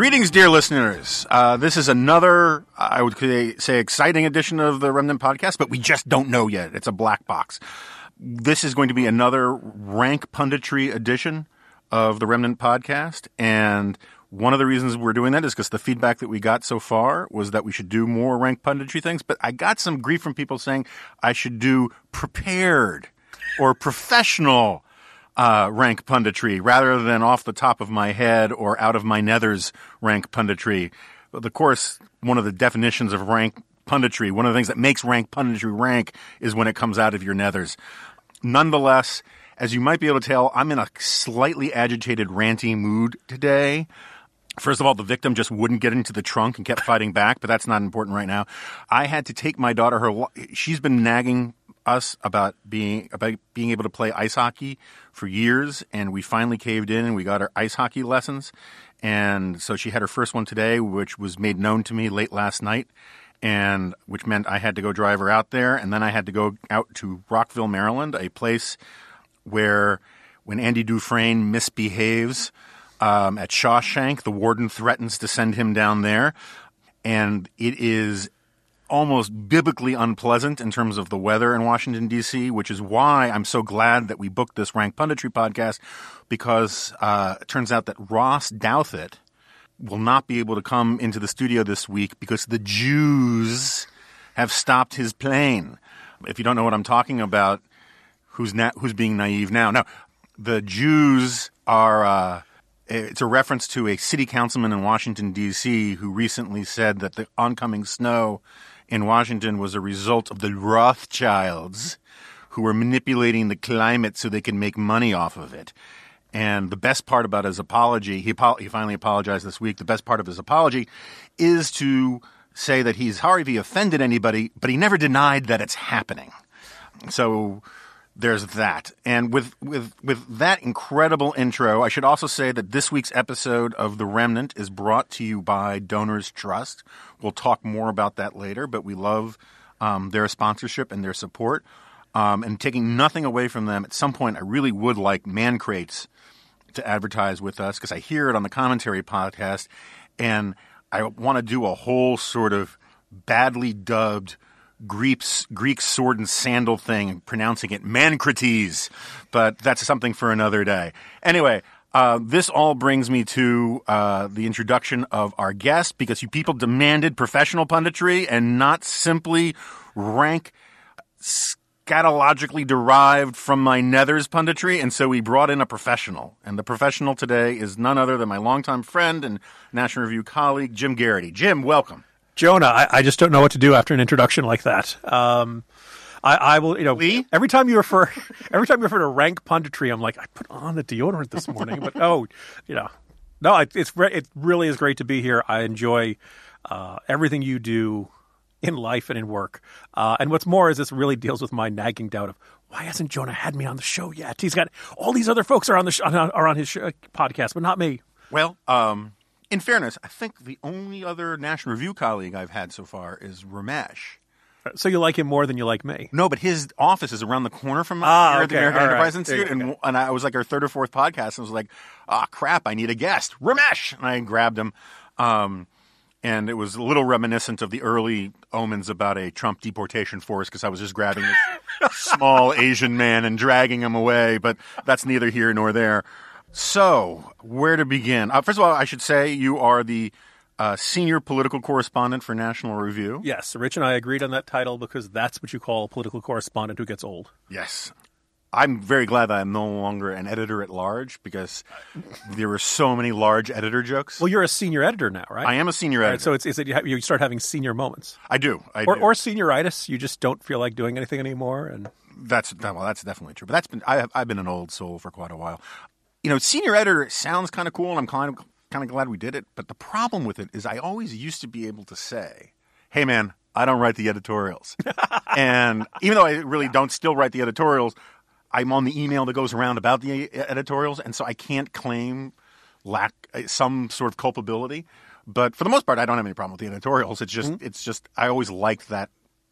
Greetings, dear listeners. Uh, this is another, I would say, exciting edition of the Remnant podcast, but we just don't know yet. It's a black box. This is going to be another rank punditry edition of the Remnant podcast. And one of the reasons we're doing that is because the feedback that we got so far was that we should do more rank punditry things. But I got some grief from people saying I should do prepared or professional uh, rank punditry rather than off the top of my head or out of my nethers rank punditry. Of course, one of the definitions of rank punditry, one of the things that makes rank punditry rank is when it comes out of your nethers. Nonetheless, as you might be able to tell, I'm in a slightly agitated, ranty mood today. First of all, the victim just wouldn't get into the trunk and kept fighting back, but that's not important right now. I had to take my daughter her she's been nagging us about being about being able to play ice hockey for years, and we finally caved in and we got our ice hockey lessons. And so she had her first one today, which was made known to me late last night, and which meant I had to go drive her out there, and then I had to go out to Rockville, Maryland, a place where when Andy Dufresne misbehaves um, at Shawshank, the warden threatens to send him down there, and it is almost biblically unpleasant in terms of the weather in Washington, D.C., which is why I'm so glad that we booked this Rank Punditry podcast because uh, it turns out that Ross Douthat will not be able to come into the studio this week because the Jews have stopped his plane. If you don't know what I'm talking about, who's na- who's being naive now? No, the Jews are. Uh, it's a reference to a city councilman in Washington D.C. who recently said that the oncoming snow in Washington was a result of the Rothschilds who were manipulating the climate so they could make money off of it. And the best part about his apology, he, he finally apologized this week. The best part of his apology is to say that he's he offended anybody, but he never denied that it's happening. So there's that. And with, with, with that incredible intro, I should also say that this week's episode of The Remnant is brought to you by Donors Trust. We'll talk more about that later, but we love um, their sponsorship and their support. Um, and taking nothing away from them, at some point, I really would like Man Crates to advertise with us because I hear it on the commentary podcast, and I want to do a whole sort of badly dubbed – Greek's, Greek sword and sandal thing, pronouncing it Mancrates, but that's something for another day. Anyway, uh, this all brings me to uh, the introduction of our guest because you people demanded professional punditry and not simply rank scatologically derived from my nethers punditry, and so we brought in a professional. And the professional today is none other than my longtime friend and National Review colleague, Jim Geraghty. Jim, welcome. Jonah, I, I, just don't know what to do after an introduction like that. Um, I, I, will, you know, Lee? every time you refer, every time you refer to rank punditry, I'm like, I put on the deodorant this morning, but oh, you know, no, it, it's it really is great to be here. I enjoy uh, everything you do in life and in work. Uh, and what's more is this really deals with my nagging doubt of why hasn't Jonah had me on the show yet? He's got all these other folks are on the sh- are on his show, podcast, but not me. Well, um, in fairness, I think the only other National Review colleague I've had so far is Ramesh. So you like him more than you like me? No, but his office is around the corner from ah, here okay. at the American All Enterprise right. Institute, and, and I was like our third or fourth podcast, and I was like, "Ah, oh, crap! I need a guest, Ramesh." And I grabbed him, um, and it was a little reminiscent of the early omens about a Trump deportation force because I was just grabbing this small Asian man and dragging him away. But that's neither here nor there. So, where to begin? Uh, first of all, I should say you are the uh, senior political correspondent for National Review. Yes, Rich and I agreed on that title because that's what you call a political correspondent who gets old. Yes. I'm very glad that I'm no longer an editor at large because there were so many large editor jokes. Well, you're a senior editor now, right? I am a senior editor. Right, so it's, it's you start having senior moments. I do. I or, do. or senioritis. You just don't feel like doing anything anymore, and that's well, that's definitely true. But that's been I have, I've been an old soul for quite a while you know, senior editor sounds kind of cool, and I'm kind of kind of glad we did it. But the problem with it is, I always used to be able to say, "Hey, man, I don't write the editorials," and even though I really don't still write the editorials, I'm on the email that goes around about the editorials, and so I can't claim lack uh, some sort of culpability. But for the most part, I don't have any problem with the editorials. It's just, mm-hmm. it's just, I always liked that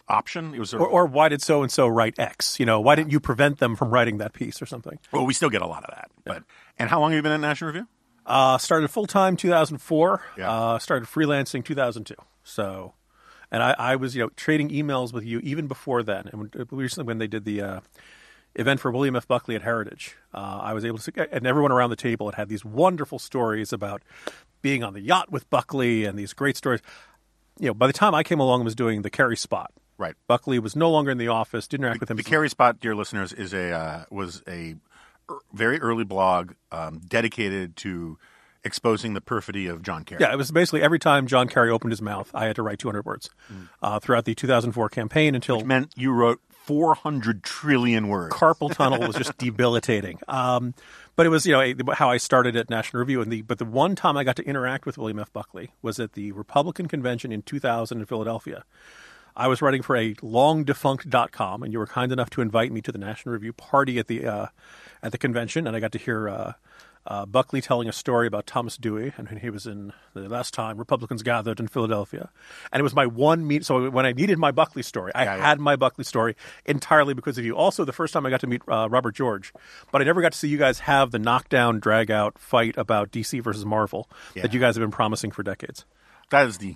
option. It was, or, or, why did so and so write X? You know, why didn't you prevent them from writing that piece or something? Well, we still get a lot of that. But and how long have you been at National Review? Uh, started full time 2004. Yeah. Uh, started freelancing 2002. So, and I, I was you know trading emails with you even before then. And when, uh, recently when they did the uh, event for William F. Buckley at Heritage, uh, I was able to and everyone around the table had had these wonderful stories about being on the yacht with Buckley and these great stories. You know, by the time I came along and was doing the Kerry spot, Right. Buckley was no longer in the office. Didn't interact with him. The Kerry Spot, dear listeners, is a uh, was a er- very early blog um, dedicated to exposing the perfidy of John Kerry. Yeah, it was basically every time John Kerry opened his mouth, I had to write 200 words uh, throughout the 2004 campaign until meant you wrote 400 trillion words. carpal tunnel was just debilitating. Um, but it was, you know, a- how I started at National Review. And the but the one time I got to interact with William F. Buckley was at the Republican convention in 2000 in Philadelphia. I was writing for a long defunct.com, and you were kind enough to invite me to the National Review party at the uh, at the convention, and I got to hear uh, uh, Buckley telling a story about Thomas Dewey and when he was in the last time Republicans gathered in Philadelphia, and it was my one meet. So when I needed my Buckley story, I had my Buckley story entirely because of you. Also, the first time I got to meet uh, Robert George, but I never got to see you guys have the knockdown, drag out fight about DC versus Marvel Yeah. that you guys have been promising for decades. That is the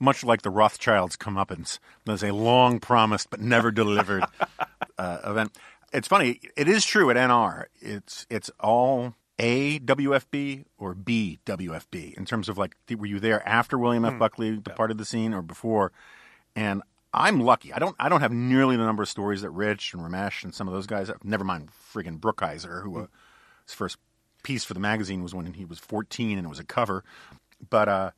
much like the Rothschilds' comeuppance. There's a long promised but never delivered uh, event. It's funny. It is true at NR. It's it's all A WFB or B WFB in terms of like were you there after William F. Buckley departed the scene or before? And I'm lucky. I don't I don't have nearly the number of stories that Rich and Ramesh and some of those guys. have. Never mind friggin' Brookhiser, who uh, his first piece for the magazine was when he was 14 and it was a cover. But uh,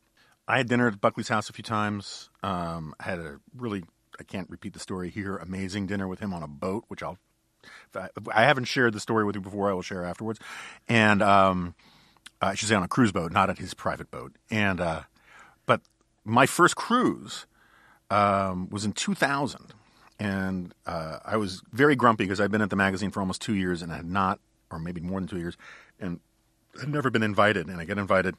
I had dinner at Buckley's house a few times. Um, I had a really, I can't repeat the story here, amazing dinner with him on a boat, which I'll, I, haven't shared the story with you before, I will share afterwards. And um, I should say on a cruise boat, not at his private boat. And, uh, but my first cruise um, was in 2000. And uh, I was very grumpy because I'd been at the magazine for almost two years and I had not, or maybe more than two years, and had never been invited. And I get invited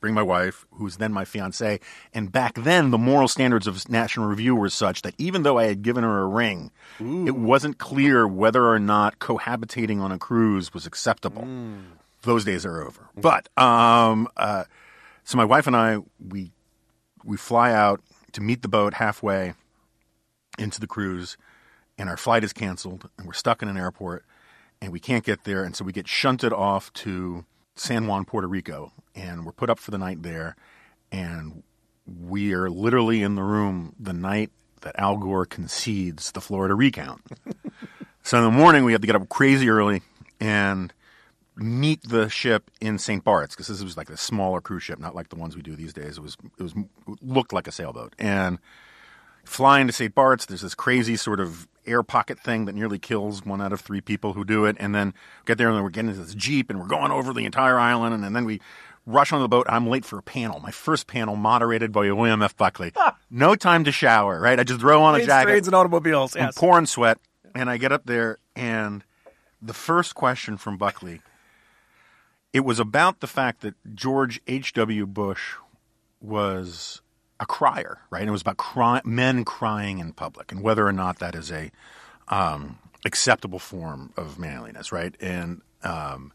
bring my wife, who's then my fiance. And back then, the moral standards of National Review were such that even though I had given her a ring, it wasn't clear whether or not cohabitating on a cruise was acceptable. Those days are over. But um, uh, so my wife and I, we we fly out to meet the boat halfway into the cruise, and our flight is canceled, and we're stuck in an airport, and we can't get there, and so we get shunted off to San Juan, Puerto Rico, and we're put up for the night there, and we are literally in the room the night that Al Gore concedes the Florida recount. so in the morning, we have to get up crazy early and meet the ship in St. Bart's because this was like a smaller cruise ship, not like the ones we do these days. It was it was looked like a sailboat, and flying to St. Bart's, there's this crazy sort of air pocket thing that nearly kills one out of three people who do it. And then get there and then we're getting into this Jeep and we're going over the entire island. And, and then we rush on the boat. I'm late for a panel, my first panel moderated by William F. Buckley. no time to shower, right? I just throw on a jacket. and automobiles. I'm pouring sweat. And I get up there and the first question from Buckley, it was about the fact that George H.W. Bush was a crier, right? And it was about cry- men crying in public and whether or not that is a um, acceptable form of manliness, right? And um,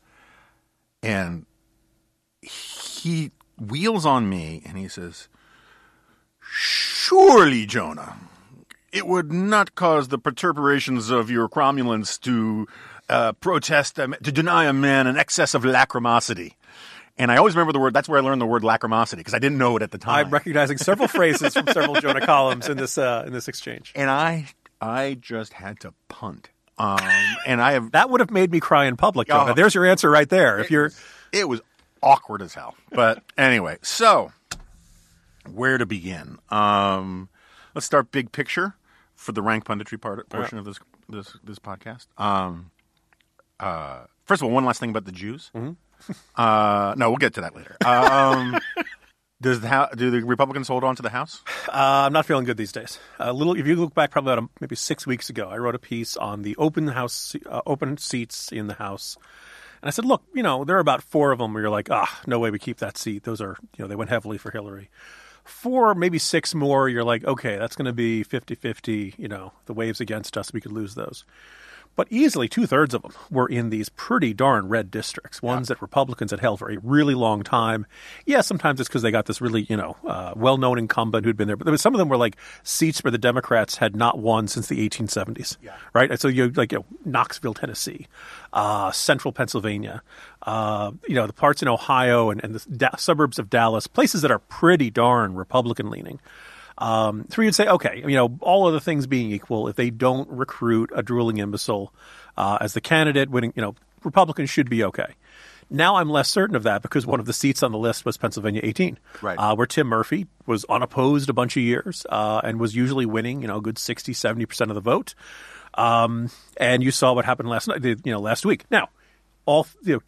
and he wheels on me and he says, "Surely, Jonah, it would not cause the perturbations of your cromulence to uh, protest um, to deny a man an excess of lachrymosity." And I always remember the word. That's where I learned the word lachrymosity because I didn't know it at the time. I'm recognizing several phrases from several Jonah columns in this uh, in this exchange. and I, I just had to punt. Um, and I have That would have made me cry in public, Jonah. Oh. There's your answer right there. If you're it was awkward as hell. But anyway, so where to begin? Um, let's start big picture for the rank punditry part portion of this this this podcast. Um, uh, first of all, one last thing about the Jews. Uh, no, we'll get to that later. Um, does the do the Republicans hold on to the House? Uh, I'm not feeling good these days. A little, if you look back, probably about a, maybe six weeks ago, I wrote a piece on the open house, uh, open seats in the House, and I said, look, you know, there are about four of them where you're like, ah, no way we keep that seat. Those are, you know, they went heavily for Hillary. Four, maybe six more, you're like, okay, that's going to be 50-50. You know, the waves against us, we could lose those. But easily two thirds of them were in these pretty darn red districts, ones that Republicans had held for a really long time. Yeah, sometimes it's because they got this really, you know, uh, well known incumbent who'd been there. But there was, some of them were like seats where the Democrats had not won since the 1870s. Yeah. Right? And so you like you know, Knoxville, Tennessee, uh, central Pennsylvania, uh, you know, the parts in Ohio and, and the da- suburbs of Dallas, places that are pretty darn Republican leaning. Um, so you'd say, okay, you know, all other things being equal, if they don't recruit a drooling imbecile uh, as the candidate, winning, you know, Republicans should be okay. Now I'm less certain of that because one of the seats on the list was Pennsylvania 18, Right. uh, where Tim Murphy was unopposed a bunch of years uh, and was usually winning, you know, a good 60, 70% of the vote. Um, and you saw what happened last night, you know, last week. Now, all you know,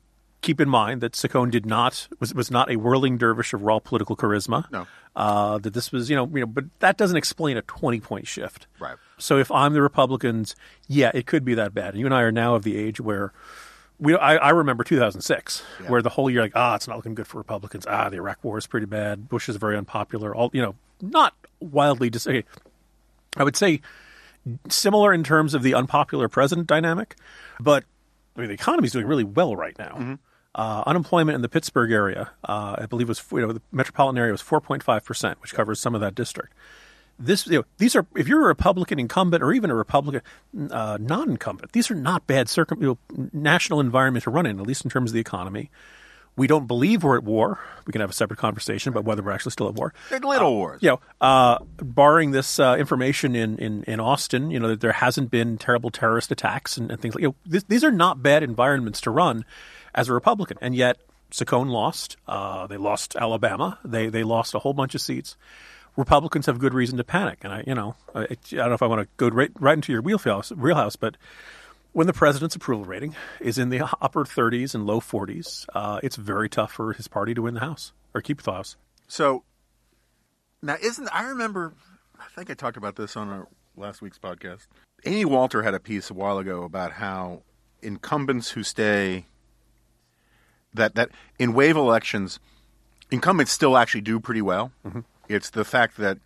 keep in mind that Saccone did not was was not a whirling dervish of raw political charisma. No. uh, that this was you know you know, but that doesn't explain a twenty point shift. Right. So if I'm the Republicans, yeah, it could be that bad. And you and I are now of the age where. We, I, I remember 2006, Yeah. where the whole year, like, ah, it's not looking good for Republicans. Ah, the Iraq War is pretty bad. Bush is very unpopular. All you know, not wildly dis- okay, I would say similar in terms of the unpopular president dynamic, but I mean the economy's doing really well right now. Uh, unemployment in the Pittsburgh area, uh, I believe, was you know the metropolitan area was four point five percent, which covers some of that district. This you know, these are if you're a Republican incumbent or even a Republican uh, non-incumbent, these are not bad circum you know, national environment to run in, at least in terms of the economy. We don't believe we're at war. We can have a separate conversation about whether we're actually still at war They're little wars. you know, uh, barring this uh, information in, in, in Austin, you know, that there hasn't been terrible terrorist attacks and, and things like you know, this, these are not bad environments to run as a Republican. And yet, Saccone lost. Uh, they lost Alabama. They they lost a whole bunch of seats. Republicans have good reason to panic. And I, you know, I, I don't know if I want to go right, right into your wheelhouse, wheelhouse, but when the president's approval rating is in the upper 30s and low 40s, uh, it's very tough for his party to win the House or keep the House. So now, isn't I remember? I think I talked about this on our last week's podcast. Amy Walter had a piece a while ago about how incumbents who stay that that in wave elections, incumbents still actually do pretty well. It's the fact that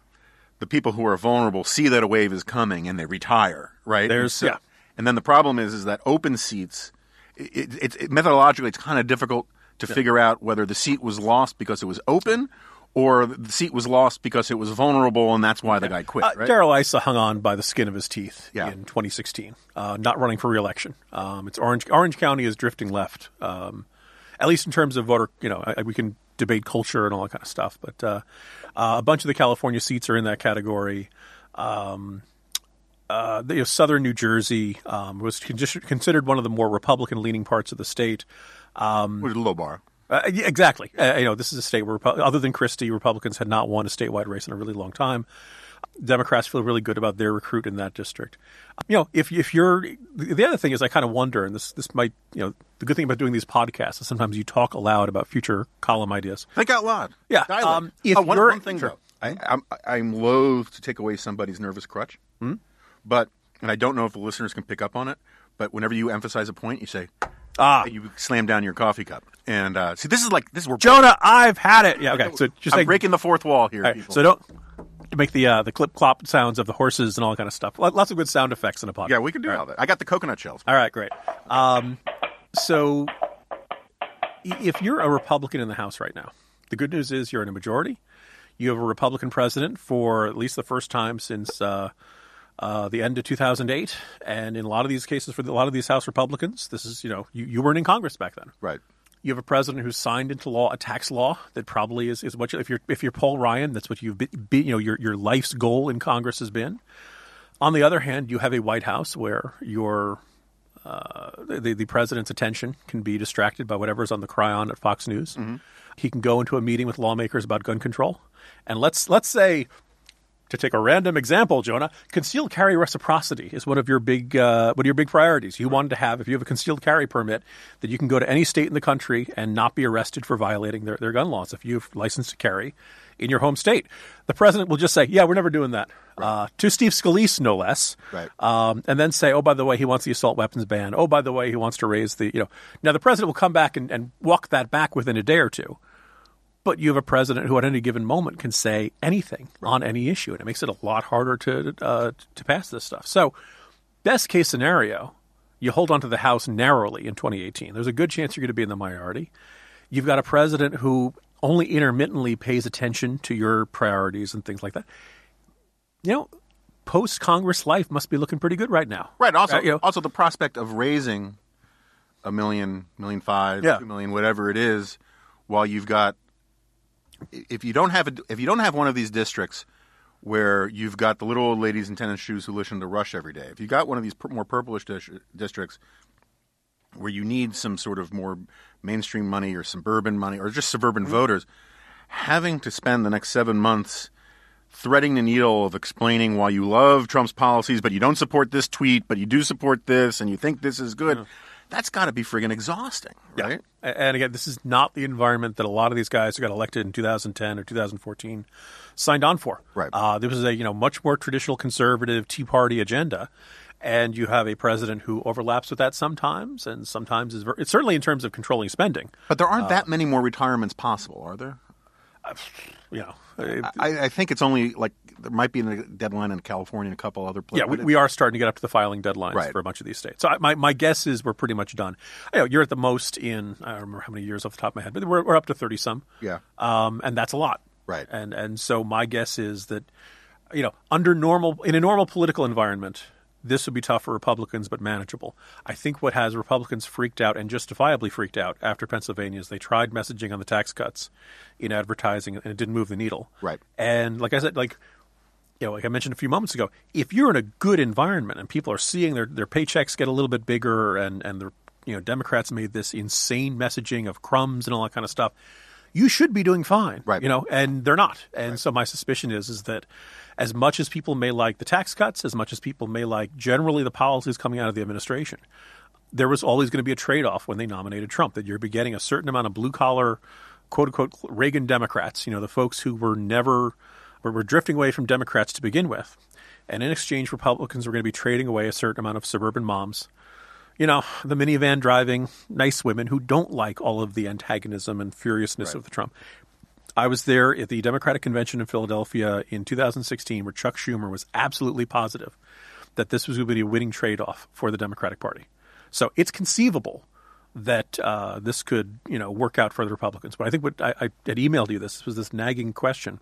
the people who are vulnerable see that a wave is coming and they retire. Right? There's- and yeah. And then the problem is, is that open seats. It, it, it, methodologically, it's kind of difficult to figure out whether the seat was lost because it was open, or the seat was lost because it was vulnerable, and that's why the guy quit. Uh, right? Darrell Issa hung on by the skin of his teeth Yeah. in 2016, uh, not running for reelection. Um, it's Orange Orange County is drifting left, um, at least in terms of voter. You know, I, we can debate culture and all that kind of stuff, but uh, uh, a bunch of the California seats are in that category. Um, uh, you know, southern New Jersey um, was con- considered one of the more Republican-leaning parts of the state. with a low bar. Uh, yeah, exactly. Uh, you know, this is a state where, other than Christie, Republicans had not won a statewide race in a really long time. Democrats feel really good about their recruit in that district. You know, if if you're the the other thing is, I kind of wonder, and this this might you know the good thing about doing these podcasts is sometimes you talk aloud about future column ideas. Think out loud. Yeah, um, if oh, one, you're- one thing sure. though, I, I'm I'm loath to take away somebody's nervous crutch, Hmm? but and I don't know if the listeners can pick up on it. But whenever you emphasize a point, you say, Ah, you slam down your coffee cup, and uh, see, this is like this. is We're Jonah, I've had it. Yeah, okay. So just I'm like breaking the fourth wall here. Right, people. so don't make the uh, the clip clop sounds of the horses and all that kind of stuff. Lo- Lots of good sound effects in a podcast. yeah, we can do all that. I got the coconut shells. All right, great. Um, so, if you're a Republican in the House right now, the good news is you're in a majority. You have a Republican president for at least the first time since uh, uh, the end of 2008, and in a lot of these cases, for a lot of these House Republicans, this is you know you, you weren't in Congress back then. Right. You have a president who's signed into law a tax law that probably is, is what you, if you're if you're Paul Ryan, that's what you've be, be, you know your your life's goal in Congress has been. On the other hand, you have a White House where your uh, the, the president's attention can be distracted by whatever's on the chyron at Fox News. He can go into a meeting with lawmakers about gun control, and let's let's say, to take a random example, Jonah, concealed carry reciprocity is one of your big uh, one of your big priorities. You wanted to have if you have a concealed carry permit that you can go to any state in the country and not be arrested for violating their, their gun laws if you've licensed to carry in your home state. The president will just say, "Yeah, we're never doing that." Uh, to Steve Scalise, no less Right. um, and then say, oh, by the way, he wants the assault weapons ban. Oh, by the way, he wants to raise the, you know. Now, the president will come back and, and walk that back within a day or two. But you have a president who, at any given moment, can say anything on any issue, and it makes it a lot harder to uh, to pass this stuff. So, best case scenario, You hold on to the House narrowly in 2018. There's a good chance you're going to be in the minority. You've got a president who only intermittently pays attention to your priorities and things like that. You know, post Congress life must be looking pretty good right now. Right. Also, Uh, you know, also the prospect of raising a million, million five, Yeah. two million, whatever it is, while you've got, if you don't have a, if you don't have one of these districts where you've got the little old ladies in tennis shoes who listen to Rush every day, if you got one of these more purplish dis- districts where you need some sort of more mainstream money or suburban money or just suburban Mm-hmm. voters, having to spend the next seven months threading the needle of explaining why you love Trump's policies, but you don't support this tweet, but you do support this, and you think this is good. That's got to be friggin' exhausting, right? A- And again, this is not the environment that a lot of these guys who got elected in 2010 or 2014 signed on for. Right. Uh, this was a you know much more traditional conservative Tea Party agenda, and you have a president who overlaps with that sometimes, and sometimes is ver- certainly in terms of controlling spending. But there aren't that many more retirements possible, are there? You know, uh, I, I think it's only like there might be a deadline in California and a couple other places. yeah, we, we are starting to get up to the filing deadlines Right. for a bunch of these states. So I, my my guess is we're pretty much done. You know, you're at the most in I don't remember how many years off the top of my head, but we're we're up to thirty some. Yeah. um, and that's a lot. Right. And and so my guess is that, you know, under normal in a normal political environment, this would be tough for Republicans, but manageable. I think what has Republicans freaked out and justifiably freaked out after Pennsylvania is they tried messaging on the tax cuts in advertising and it didn't move the needle. Right. And like I said, like you know, like I mentioned a few moments ago, if you're in a good environment and people are seeing their, their paychecks get a little bit bigger and, and the you know, Democrats made this insane messaging of crumbs and all that kind of stuff, you should be doing fine. Right. You know, and they're not. And so my suspicion is is that as much as people may like the tax cuts, as much as people may like generally the policies coming out of the administration, there was always going to be a trade off when they nominated Trump that you're be getting a certain amount of blue collar, quote unquote, Reagan Democrats, you know, the folks who were never, were, were drifting away from Democrats to begin with. And in exchange, Republicans were going to be trading away a certain amount of suburban moms. You know, the minivan driving, nice women who don't like all of the antagonism and furiousness of the Trump. I was there at the Democratic Convention in Philadelphia in 2016 where Chuck Schumer was absolutely positive that this was going to be a winning trade off for the Democratic Party. So it's conceivable that uh, this could, you know, work out for the Republicans. But I think what I, I had emailed you this was this nagging question.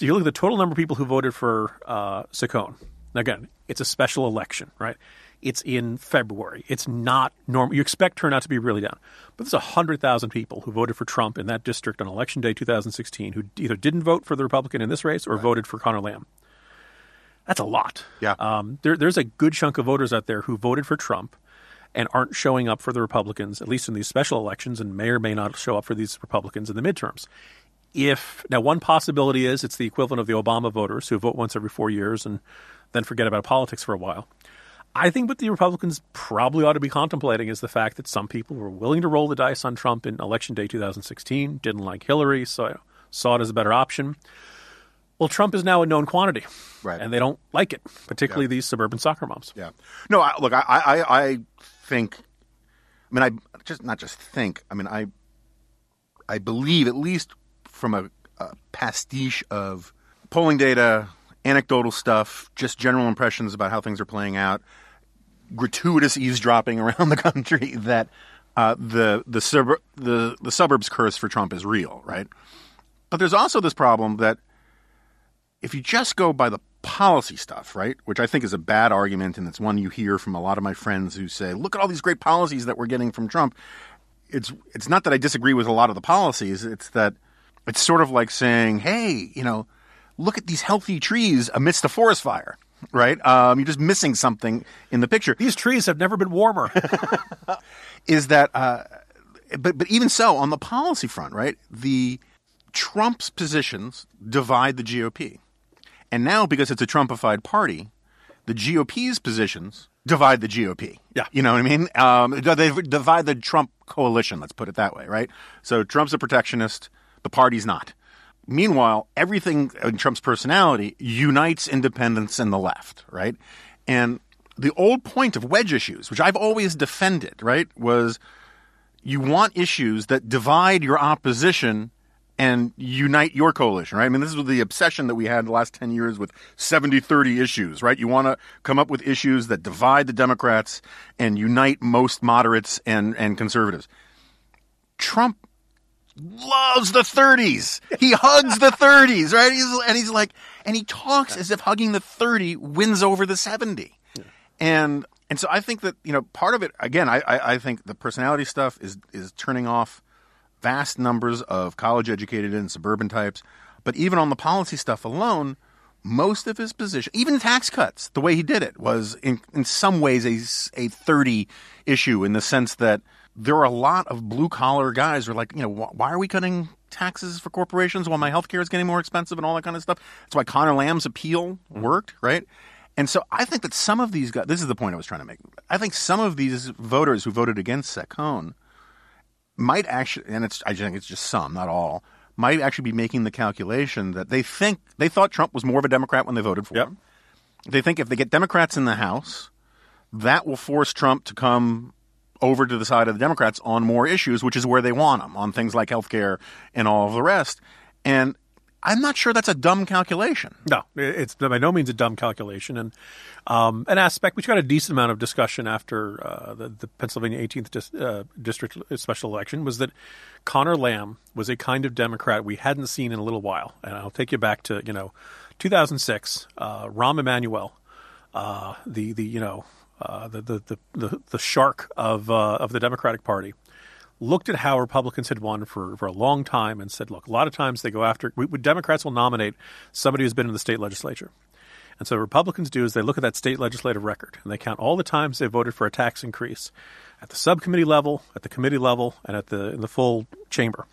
So you look at the total number of people who voted for uh, Saccone. Now again, it's a special election, right? It's in February. It's not normal. You expect turnout to be really down, but there's hundred thousand people who voted for Trump in that district on election day 2016 who either didn't vote for the Republican in this race or voted for Conor Lamb. That's a lot. Yeah. Um, there, there's a good chunk of voters out there who voted for Trump and aren't showing up for the Republicans, at least in these special elections, and may or may not show up for these Republicans in the midterms. If now, one possibility is it's the equivalent of the Obama voters who vote once every four years and then forget about politics for a while. I think what the Republicans probably ought to be contemplating is the fact that some people were willing to roll the dice on Trump in election day 2016, didn't like Hillary, so saw it as a better option. Well, Trump is now a known quantity, Right. And they don't like it, particularly these suburban soccer moms. Yeah. No, I, look, I, I, I think. I mean, I just not just think. I mean, I, I believe at least from a, a pastiche of polling data, anecdotal stuff, just general impressions about how things are playing out, gratuitous eavesdropping around the country that uh, the the, sub- the the suburbs curse for Trump is real, right? But there's also this problem that if you just go by the policy stuff, right, which I think is a bad argument, and it's one you hear from a lot of my friends who say, "Look at all these great policies that we're getting from Trump." It's it's not that I disagree with a lot of the policies; it's that it's sort of like saying, "Hey, you know, look at these healthy trees amidst a forest fire." Right? Um, you're just missing something in the picture. These trees have never been warmer. Is that, uh, but but even so, on the policy front, right? The Trump's positions divide the GOP. And now, because it's a Trumpified party, the GOP's positions divide the GOP. Yeah. You know what I mean? Um, they divide the Trump coalition, let's put it that way, right? So Trump's a protectionist, the party's not. Meanwhile, everything in Trump's personality unites independents and the left, right? And the old point of wedge issues, which I've always defended, right, was you want issues that divide your opposition and unite your coalition, right? I mean, this is the obsession that we had the last 10 years with 70 30 issues, right? You want to come up with issues that divide the Democrats and unite most moderates and, and conservatives. Trump loves the 30s. He hugs the 30s, right? He's, and he's like, and he talks as if hugging the 30 wins over the 70. And and so I think that you know part of it again. I, I, I think the personality stuff is is turning off vast numbers of college educated and suburban types. But even on the policy stuff alone, most of his position, even tax cuts, the way he did it was in in some ways a a thirty issue in the sense that there are a lot of blue collar guys who are like, you know, wh- why are we cutting taxes for corporations while my healthcare is getting more expensive and all that kind of stuff? That's why Conor Lamb's appeal mm-hmm. worked, right? And so I think that some of these guys, this is the point I was trying to make. I think some of these voters who voted against Saccone might actually, and it's, I think it's just some, not all, might actually be making the calculation that they think, they thought Trump was more of a Democrat when they voted for Yep. him. They think if they get Democrats in the House, that will force Trump to come over to the side of the Democrats on more issues, which is where they want them, on things like health care and all of the rest. And I'm not sure that's a dumb calculation. No, it's by no means a dumb calculation, and um, an aspect which got a decent amount of discussion after uh, the, the Pennsylvania 18th dis- uh, district special election was that Conor Lamb was a kind of Democrat we hadn't seen in a little while, and I'll take you back to you know 2006, uh, Rahm Emanuel, uh, the the you know uh, the, the the the shark of uh, of the Democratic Party looked at how Republicans had won for, for a long time and said, look, a lot of times they go after, we, Democrats will nominate somebody who's been in the state legislature. And so Republicans do is they look at that state legislative record and they count all the times they voted for a tax increase at the subcommittee level, at the committee level, and at the in the full chamber.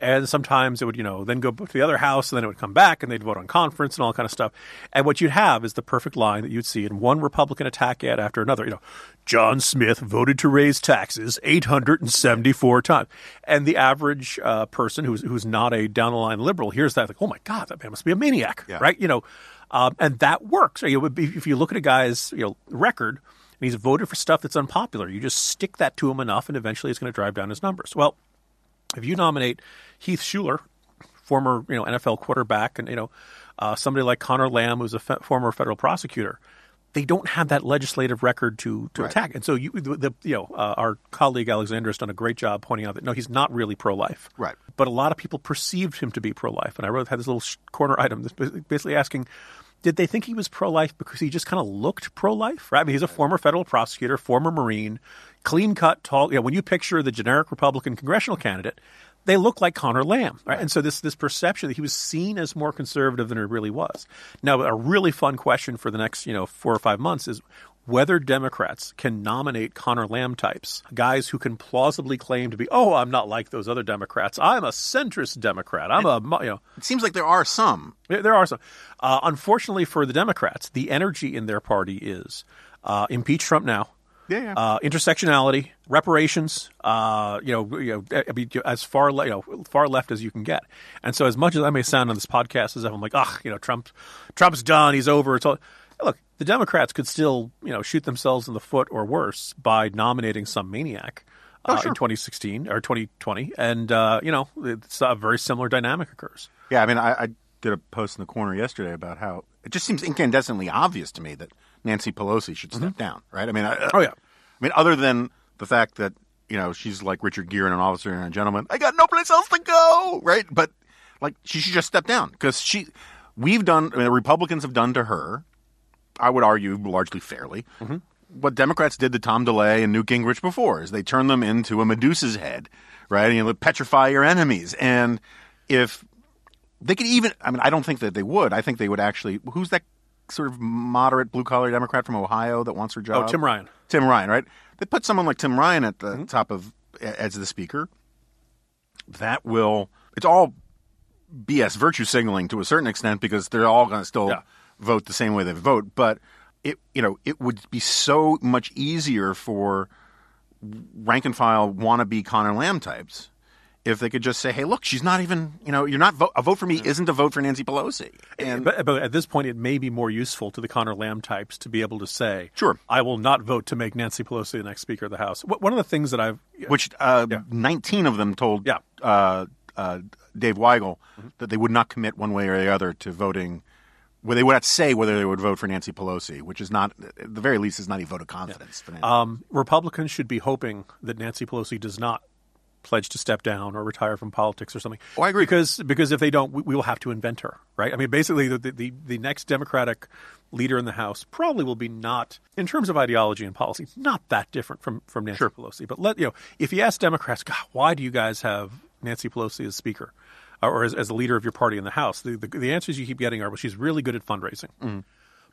And sometimes it would, you know, then go to the other house, and then it would come back, and they'd vote on conference and all kind of stuff. And what you'd have is the perfect line that you'd see in one Republican attack ad after another. You know, John Smith voted to raise taxes 874 times, and the average uh, person who's who's not a down the line liberal hears that like, oh my God, that man must be a maniac, Yeah. right? You know, um, and that works. You know, if you look at a guy's you know record. And he's voted for stuff that's unpopular. You just stick that to him enough, and eventually it's going to drive down his numbers. Well, if you nominate Heath Shuler, former you know NFL quarterback, and you know uh, somebody like Conor Lamb, who's a fe- former federal prosecutor, they don't have that legislative record to to Right. attack. And so you the, the you know uh, our colleague Alexandra has done a great job pointing out that no, he's not really pro life. Right. But a lot of people perceived him to be pro life, and I wrote had this little sh- corner item basically asking. Did they think he was pro life because he just kind of looked pro life? Right? I mean, he's a former federal prosecutor, former Marine, clean cut, tall. You know, when you picture the generic Republican congressional candidate, they look like Conor Lamb, right? And so this this perception that he was seen as more conservative than he really was. Now, a really fun question for the next you know four or five months is whether Democrats can nominate Conor Lamb types, guys who can plausibly claim to be, oh, I'm not like those other Democrats. I'm a centrist Democrat. I'm a you know. It seems like there are some. There there are some. Uh, unfortunately for the Democrats, the energy in their party is uh, impeach Trump now. Yeah, yeah. Uh, intersectionality, reparations, uh, you know, you know, I mean, as far le- you know, far left as you can get. And so, as much as I may sound on this podcast as if I'm like, ah, you know, Trump, Trump's done, he's over. It's all. Look, the Democrats could still, you know, shoot themselves in the foot or worse by nominating some maniac. Uh, In 2016 or 2020, and uh, you know, it's a very similar dynamic occurs. Yeah, I mean, I, I did a post in the corner yesterday about how it just seems incandescently obvious to me that Nancy Pelosi should step mm-hmm. down, right? I mean, I, uh, Oh, yeah. I mean, other than the fact that you know she's like Richard Gere and an officer and a gentleman, I got no place else to go, right? But like, she should just step down because she, we've done, I mean, the Republicans have done to her, I would argue, largely fairly. Mm-hmm. What Democrats did to Tom DeLay and Newt Gingrich before is they turned them into a Medusa's head, right? You know, petrify your enemies. And if they could even, I mean, I don't think that they would. I think they would actually, who's that sort of moderate blue collar Democrat from Ohio that wants her job? Oh, Tim Ryan. Tim Ryan, right? They put someone like Tim Ryan at the mm-hmm. top of as the speaker. That will it's all BS virtue signaling to a certain extent because they're all going to still Yeah. vote the same way they vote. But it you know it would be so much easier for rank and file wannabe Conor Lamb types if they could just say, "Hey, look, she's not even you know you're not vo- a vote for me isn't a vote for Nancy Pelosi." And But, but at this point, it may be more useful to the Conor Lamb types to be able to say, Sure. I will not vote to make Nancy Pelosi the next Speaker of the House." One of the things that I've which uh, 19 of them told Yeah. uh, uh, Dave Weigel that they would not commit one way or the other to voting. Where they would not say whether they would vote for Nancy Pelosi, which is not, at the very least, is not a vote of confidence Nancy. Um, Republicans should be hoping that Nancy Pelosi does not pledge to step down or retire from politics or something. Oh, I agree. Because because if they don't, we, we will have to invent her, right? I mean, basically, the, the the next Democratic leader in the House probably will be not, in terms of ideology and policy, not that different from from Nancy Pelosi. But let you know, if you ask Democrats, God, why do you guys have Nancy Pelosi as Speaker? Or as, as the leader of your party in the House, the, the, the answers you keep getting are, well, she's really good at fundraising.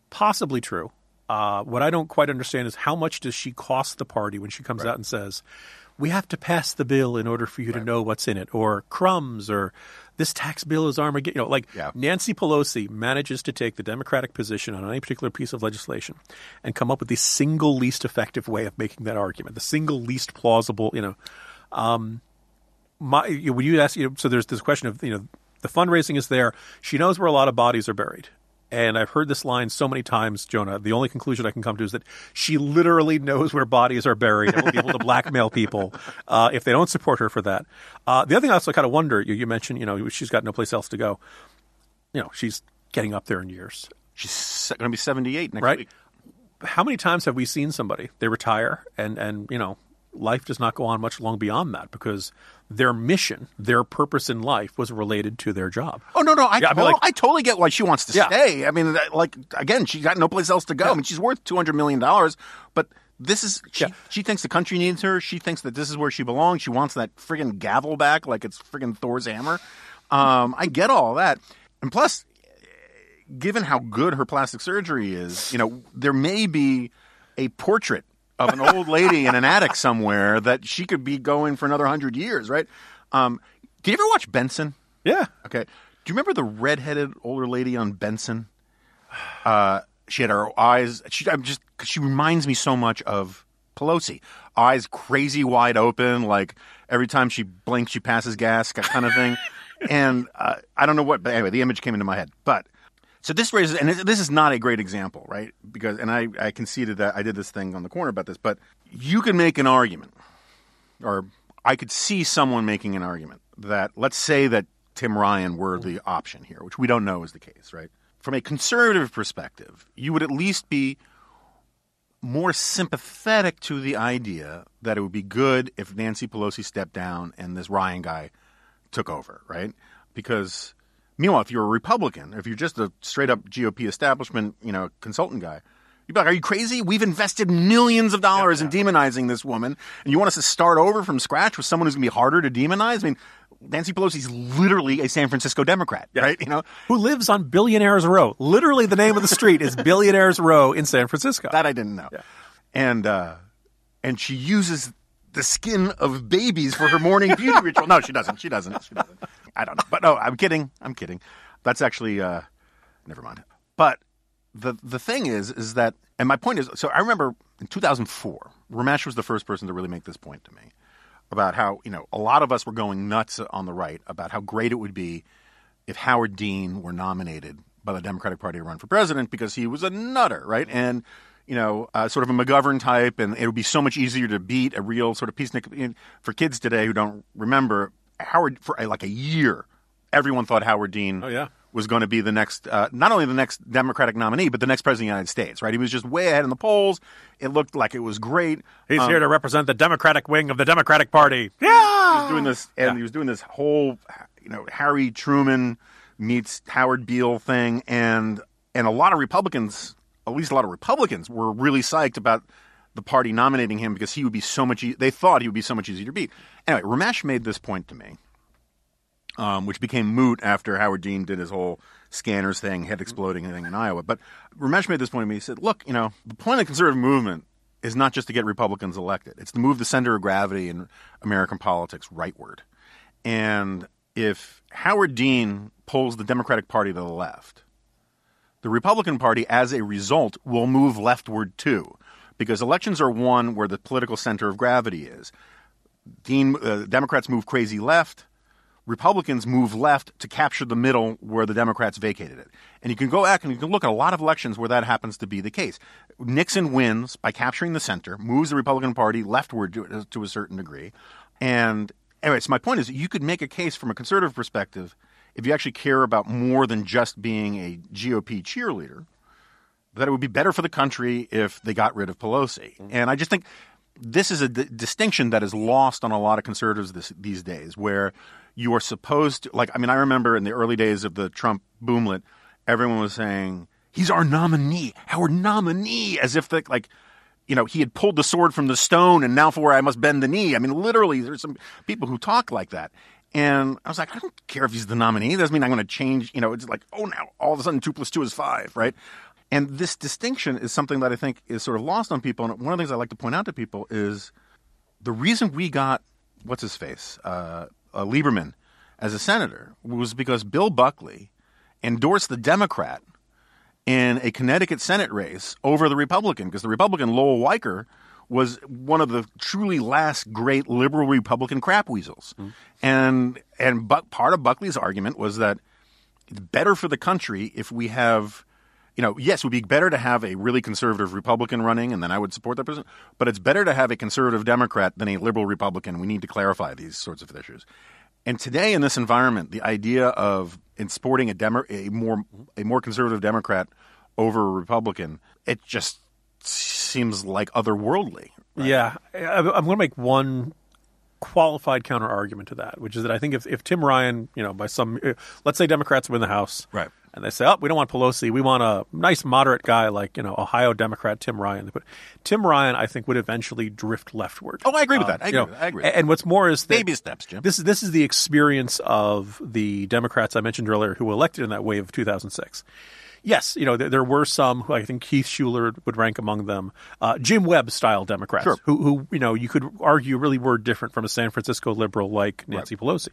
Possibly true. Uh, what I don't quite understand is how much does she cost the party when she comes out and says, "We have to pass the bill in order for you to know what's in it," or crumbs, or this tax bill is Armageddon. You know, like Yeah. Nancy Pelosi manages to take the Democratic position on any particular piece of legislation and come up with the single least effective way of making that argument, the single least plausible. You know, um, my you- when you ask you know, so there's this question of you know the fundraising is there she knows where a lot of bodies are buried and i've heard this line so many times jonah. The only conclusion i can come to is that she literally knows where bodies are buried and will be able to blackmail people uh, if they don't support her for that. Uh, the other thing i also kind of wonder you, you mentioned you know she's got no place else to go. You know she's getting up there in years. She's going to be 78 next right? week. how many times have we seen somebody they retire and and you know life does not go on much long beyond that because their mission their purpose in life was related to their job Oh no, no, I, Yeah, I mean, like- I totally get why she wants to Yeah. stay. I mean, like again, she's got no place else to go. I mean, she's worth two hundred million dollars, but this is she, Yeah. she thinks the country needs her. She thinks that this is where she belongs. She wants that friggin' gavel back, like it's friggin' Thor's hammer. Um, I get all that, and plus, given how good her plastic surgery is, you know, there may be a portrait of an old lady in an attic somewhere that she could be going for another hundred years, right? Um, did you ever watch Benson? yeah Okay. Do you remember the redheaded older lady on Benson? Uh, she had her eyes. She, I'm just. She reminds me so much of Pelosi. Eyes crazy wide open, like every time she blinks, she passes gas, kind of thing. and uh, I don't know what, but anyway, the image came into my head. But so this raises, and this is not a great example, right? Because, and I, I conceded that I did this thing on the corner about this, but you can make an argument or I could see someone making an argument that let's say that Tim Ryan were the option here, which we don't know is the case, right? From a conservative perspective, you would at least be more sympathetic to the idea that it would be good if Nancy Pelosi stepped down and this Ryan guy took over, right? Because meanwhile, if you're a Republican, if you're just a straight up GOP establishment, you know, consultant guy, you'd be like, "Are you crazy? We've invested millions of dollars in demonizing this woman, and you want us to start over from scratch with someone who's going to be harder to demonize?" I mean, Nancy Pelosi's literally a San Francisco Democrat, right? You know, who lives on billionaires row literally the name of the street is billionaires row in san francisco that I didn't know. And uh, and she uses the skin of babies for her morning beauty ritual. No, she doesn't. She doesn't. She doesn't. I don't know. But no, I'm kidding. I'm kidding. That's actually uh, never mind. But the the thing is, is that, and my point is, so I remember in 2004, Ramesh was the first person to really make this point to me about how you know a lot of us were going nuts on the right about how great it would be if Howard Dean were nominated by the Democratic Party to run for president because he was a nutter, right? And you know, uh, sort of a McGovern type, and it would be so much easier to beat a real sort of peacenik for kids today who don't remember Howard for like a year. Everyone thought Howard Dean Oh, yeah. was going to be the next, uh, not only the next Democratic nominee, but the next president of the United States, right? He was just way ahead in the polls. It looked like it was great. he's Um, here to represent the democratic wing of the democratic party Yeah, he yeah was doing this, and he was doing this whole, you know, Harry Truman meets Howard Beale thing, and and a lot of Republicans, at least a lot of Republicans, were really psyched about the party nominating him because he would be so much. E- they thought he would be so much easier to beat. Anyway, Ramesh made this point to me, um, which became moot after Howard Dean did his whole scanners thing, head exploding thing in Iowa. But Ramesh made this point to me. He said, "Look, you know, the point of the conservative movement is not just to get Republicans elected; it's to move the center of gravity in American politics rightward. And if Howard Dean pulls the Democratic Party to the left, the Republican Party, as a result, will move leftward too, because elections are won where the political center of gravity is. Dean, uh, Democrats move crazy left. Republicans move left to capture the middle where the Democrats vacated it. And you can go back and you can look at a lot of elections where that happens to be the case. Nixon wins by capturing the center, moves the Republican Party leftward to, to a certain degree, and anyway, so my point is, you could make a case from a conservative perspective if you actually care about more than just being a GOP cheerleader, that it would be better for the country if they got rid of Pelosi. Mm-hmm. And I just think this is a d- distinction that is lost on a lot of conservatives this, these days, where you are supposed to, like, I mean, I remember in the early days of the Trump boomlet, everyone was saying, he's our nominee, our nominee, as if the, like, you know, he had pulled the sword from the stone and now for where I must bend the knee. I mean, literally, there's some people who talk like that. And I was like, I don't care if he's the nominee. It doesn't mean I'm going to change. You know, it's like, oh, now all of a sudden two plus two is five, right? And this distinction is something that I think is sort of lost on people. And one of the things I like to point out to people is the reason we got what's his face, uh, uh, Lieberman, as a senator was because Bill Buckley endorsed the Democrat in a Connecticut Senate race over the Republican because the Republican Lowell Weicker was one of the truly last great liberal Republican crap weasels. Mm. And and but part of Buckley's argument was that it's better for the country if we have you know, yes, it would be better to have a really conservative Republican running, and then I would support that person. But it's better to have a conservative Democrat than a liberal Republican. We need to clarify these sorts of issues. And today, in this environment, the idea of exporting a, Demo- a more a more conservative Democrat over a Republican, it just seems like otherworldly. Right? Yeah, I'm going to make one qualified counter argument to that, which is that I think if, if Tim Ryan, you know, by some, uh, let's say Democrats win the House, right, and they say, oh, we don't want Pelosi, we want a nice moderate guy like you know Ohio Democrat Tim Ryan. But Tim Ryan, I think, would eventually drift leftward. Oh, I agree with that. I agree. know, that. I agree. And what's more is that baby steps, Jim. This is this is the experience of the Democrats I mentioned earlier who were elected in that wave of 2006 yes, you know, there, there, were some who I think Heath Shuler would rank among them, uh, Jim Webb style Democrats, sure. who, who, you know, you could argue really were different from a San Francisco liberal like Nancy right. Pelosi.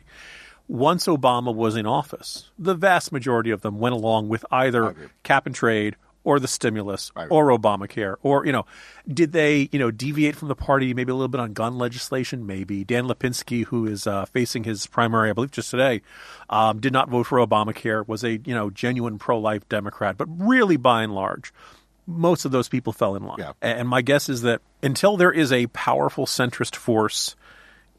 Once Obama was in office, the vast majority of them went along with either cap and trade or the stimulus or Obamacare or you know did they you know deviate from the party maybe a little bit on gun legislation? Maybe. Dan Lipinski who is uh, facing his primary I believe just today um, did not vote for Obamacare was a you know genuine pro life Democrat. But really by and large most of those people fell in line. Yeah. and my guess is that until there is a powerful centrist force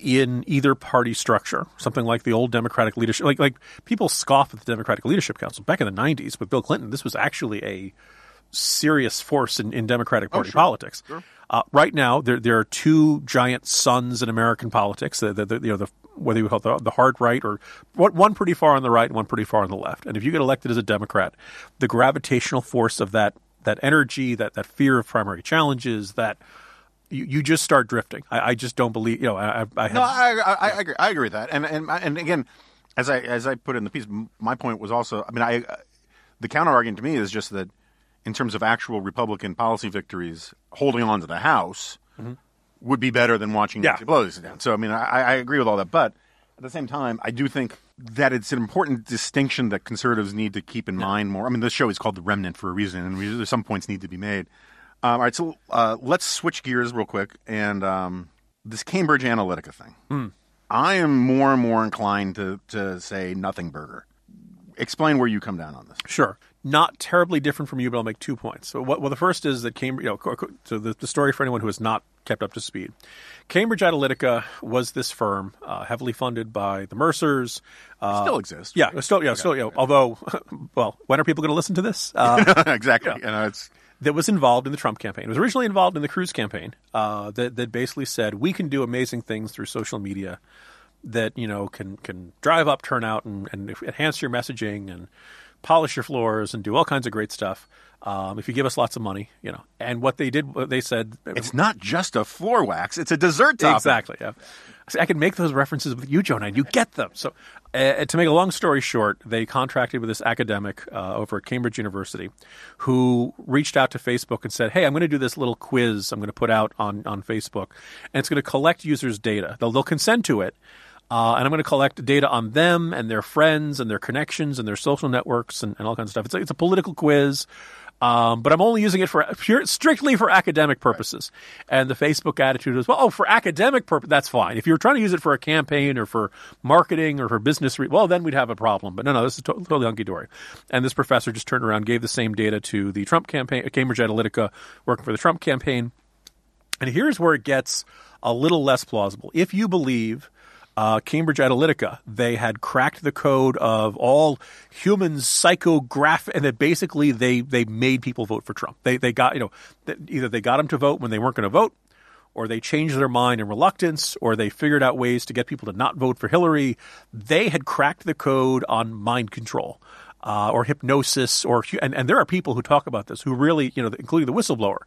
in either party structure, something like the old Democratic leadership. Like like people scoff at the Democratic Leadership Council back in the '90s with Bill Clinton. This was actually a serious force in, in Democratic oh, Party oh, sure. politics. Sure. Uh, right now, there there are two giant suns in American politics. The, the, the you know the whether you call it the, the hard right or one pretty far on the right and one pretty far on the left. And if you get elected as a Democrat, the gravitational force of that that energy, that that fear of primary challenges, that you, you just start drifting. I, I just don't believe. You know, I, I have, no, I, I, I, agree. I agree with that. And and and again, as I as I put in the piece, my point was also. I mean, I the counter argument to me is just that in terms of actual Republican policy victories, holding on to the House mm-hmm. would be better than watching yeah. blow Pelosi down. So I mean, I, I agree with all that, but at the same time, I do think that it's an important distinction that conservatives need to keep in yeah. mind more. I mean, this show is called The Remnant for a reason, and some points need to be made. Um, all right, so uh, let's switch gears real quick. And um, this Cambridge Analytica thing. Mm. I am more and more inclined to, to say nothing burger. Explain where you come down on this. Sure. Not terribly different from you, but I'll make two points. So, what, well, the first is that Cambridge, you know, so the, the story for anyone who has not kept up to speed. Cambridge Analytica was this firm uh, heavily funded by the Mercers. Uh, still exists. Yeah, still, yeah, okay, still. Know, Although, well, when are people going to listen to this? Uh, exactly. You know, it's that was involved in the Trump campaign. It was originally involved in the Cruz campaign. Uh, that that basically said we can do amazing things through social media that you know can can drive up turnout and, and enhance your messaging and polish your floors and do all kinds of great stuff. Um, if you give us lots of money, you know. And what they did, they said, it's not just a floor wax; it's a dessert topping. Exactly. Yeah. I can make those references with you, Jonah, and you get them. So, uh, to make a long story short, they contracted with this academic uh, over at Cambridge University, who reached out to Facebook and said, "Hey, I'm going to do this little quiz. I'm going to put out on on Facebook, and it's going to collect users' data. They'll, they'll consent to it." Uh, and I'm going to collect data on them and their friends and their connections and their social networks and, and all kinds of stuff. It's a, it's a political quiz um, but I'm only using it for pure, strictly for academic purposes. Right. And the Facebook attitude is, well, oh, for academic purpose, that's fine. If you're trying to use it for a campaign or for marketing or for business, re- well, then we'd have a problem. But no, no, this is to- totally hunky dory. And this professor just turned around, gave the same data to the Trump campaign, Cambridge Analytica, working for the Trump campaign. And here's where it gets a little less plausible. If you believe uh, Cambridge Analytica, they had cracked the code of all human psychograph, and that basically they they made people vote for Trump. They they got you know either they got them to vote when they weren't going to vote, or they changed their mind in reluctance, or they figured out ways to get people to not vote for Hillary. They had cracked the code on mind control. Uh, or hypnosis, or and, and there are people who talk about this who really, you know, including the whistleblower,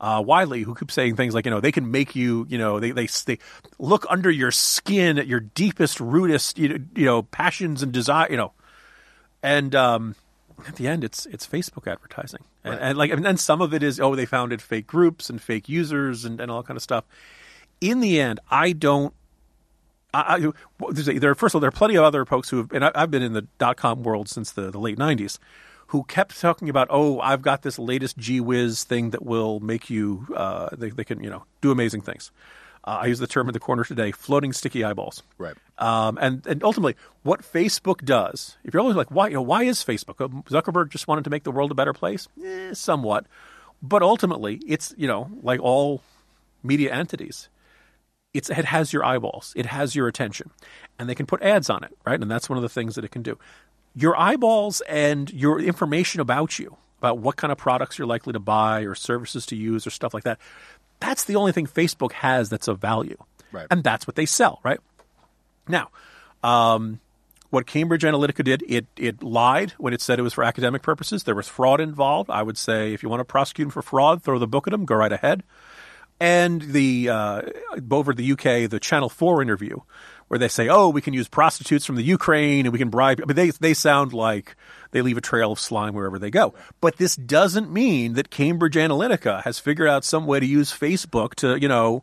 uh, Wylie, who keeps saying things like, you know, they can make you, you know, they they, they look under your skin at your deepest, rootest, you know, you know passions and desire, you know, and um, at the end, it's it's Facebook advertising, and, Right. and like, and then some of it is, oh, they founded fake groups and fake users and, and all that kind of stuff. In the end, I don't. I, I, there, first of all, there are plenty of other folks who have, and I, I've been in the dot com world since the, the late '90s, who kept talking about, oh, I've got this latest G whiz thing that will make you, uh, they, they can, you know, do amazing things. Uh, I use the term in the corner today, floating sticky eyeballs. Right. Um, and and ultimately, what Facebook does, if you're always like, why, you know, why is Facebook? Uh, Zuckerberg just wanted to make the world a better place, eh, somewhat, but ultimately, it's you know, like all media entities, it's it has your eyeballs, it has your attention, and they can put ads on it, right? And that's one of the things that it can do. Your eyeballs and your information about you, about what kind of products you're likely to buy or services to use or stuff like that. That's the only thing Facebook has that's of value, Right. and that's what they sell, right? Now, um, what Cambridge Analytica did, it it lied when it said it was for academic purposes. There was fraud involved. I would say if you want to prosecute them for fraud, throw the book at them, go right ahead. And the uh, over the UK, the Channel Four interview, where they say, "Oh, we can use prostitutes from the Ukraine and we can bribe." I mean, they they sound like they leave a trail of slime wherever they go. But this doesn't mean that Cambridge Analytica has figured out some way to use Facebook to, you know,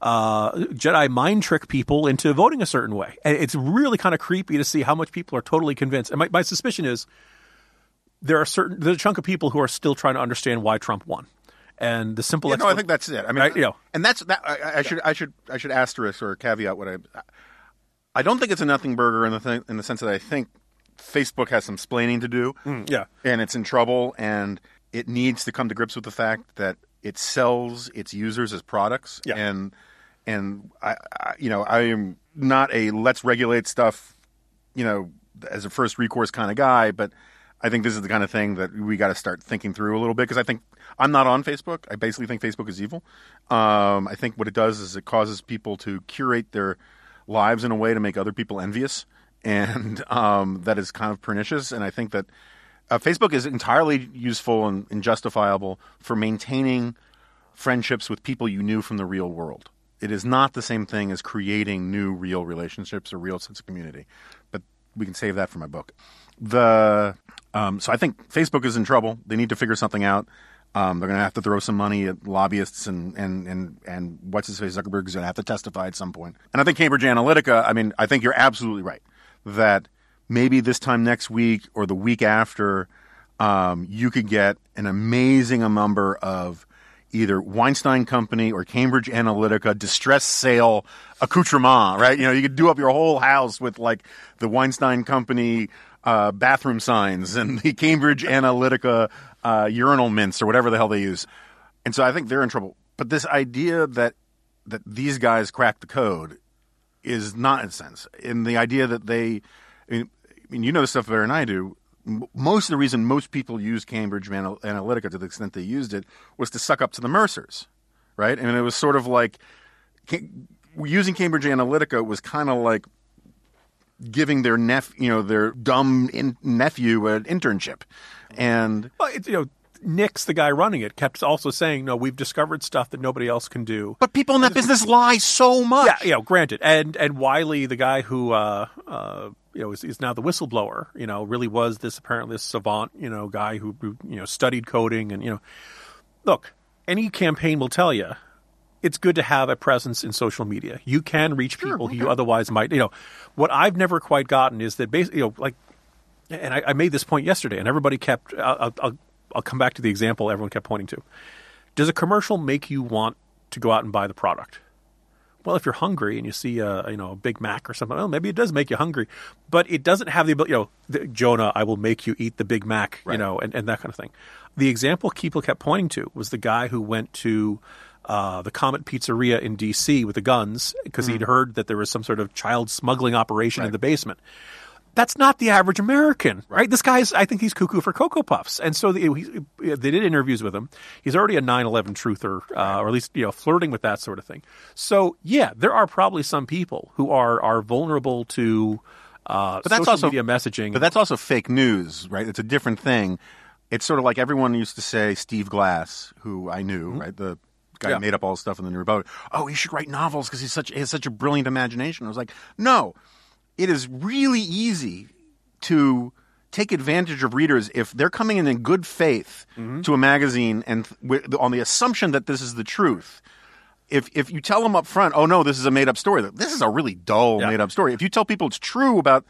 uh, Jedi mind trick people into voting a certain way. And it's really kind of creepy to see how much people are totally convinced. And my, my suspicion is there are certain there's a chunk of people who are still trying to understand why Trump won. And the simple Yeah, no, I think that's it. I mean, Right, you know. and that's that. I, I should, I should, I should asterisk or caveat what I. I don't think it's a nothing burger in the thing, in the sense that I think Facebook has some splaining to do, yeah. and it's in trouble, and it needs to come to grips with the fact that it sells its users as products, Yeah. and and I, I, you know, I am not a let's regulate stuff, you know, as a first recourse kind of guy, but I think this is the kind of thing that we got to start thinking through a little bit because I think I'm not on Facebook. I basically think Facebook is evil. Um, I think what it does is it causes people to curate their lives in a way to make other people envious, and um, that is kind of pernicious. And I think that uh, Facebook is entirely useful and, and justifiable for maintaining friendships with people you knew from the real world. It is not the same thing as creating new real relationships or real sense of community. But we can save that for my book. The um, so I think Facebook is in trouble. They need to figure something out. Um, they're going to have to throw some money at lobbyists and and and and what's his face Zuckerberg is going to have to testify at some point. And I think Cambridge Analytica. I mean, I think you're absolutely right that maybe this time next week or the week after, um, you could get an amazing number of either Weinstein Company or Cambridge Analytica distress sale accoutrement, right? You know, you could do up your whole house with like the Weinstein Company uh, bathroom signs and the Cambridge Analytica uh, urinal mints or whatever the hell they use. And so I think they're in trouble. But this idea that that these guys cracked the code is nonsense. In the idea that they, I mean, I mean, you know this stuff better than I do. Most of the reason most people use Cambridge Analytica to the extent they used it was to suck up to the Mercers, right? I mean, it was sort of like using Cambridge Analytica was kind of like giving their nep- you know, their dumb in- nephew an internship, and Well, it, you know, Nix the guy running it kept also saying, "No, we've discovered stuff that nobody else can do." but people in that business lie so much. Yeah, you know, granted, and and Wylie, the guy who uh, uh, you know is, is now the whistleblower, you know, really was this apparently this savant, you know, guy who, who you know studied coding and you know, look, any campaign will tell you. It's good to have a presence in social media. You can reach people who you otherwise might. You know, what I've never quite gotten is that basically, you know, like, and I, I made this point yesterday, and everybody kept. I'll, I'll, I'll come back to the example everyone kept pointing to. Does a commercial make you want to go out and buy the product? Well, if you're hungry and you see a you know a Big Mac or something, well, maybe it does make you hungry, but it doesn't have the ability. You know, the, Jonah, I will make you eat the Big Mac, you know, and, and that kind of thing. The example people kept pointing to was the guy who went to uh, the Comet Pizzeria in D.C. with the guns because he'd heard that there was some sort of child smuggling operation in the basement. That's not the average American, right? This guy's, I think he's cuckoo for Cocoa Puffs. And so the, he, they did interviews with him. He's already a 9 11 truther, uh, or at least, you know, flirting with that sort of thing. So, yeah, there are probably some people who are, are vulnerable to uh, But that's social also- media messaging. But that's also fake news, right? It's a different thing. It's sort of like everyone used to say Steve Glass, who I knew, right? The guy Yeah. made up all the stuff in the New Republic. Oh, he should write novels because he's such he has such a brilliant imagination. I was like, no, it is really easy to take advantage of readers if they're coming in in good faith mm-hmm. to a magazine and th- on the assumption that this is the truth. If if you tell them up front, oh no, this is a made up story. This is a really dull Yeah. made up story. If you tell people it's true about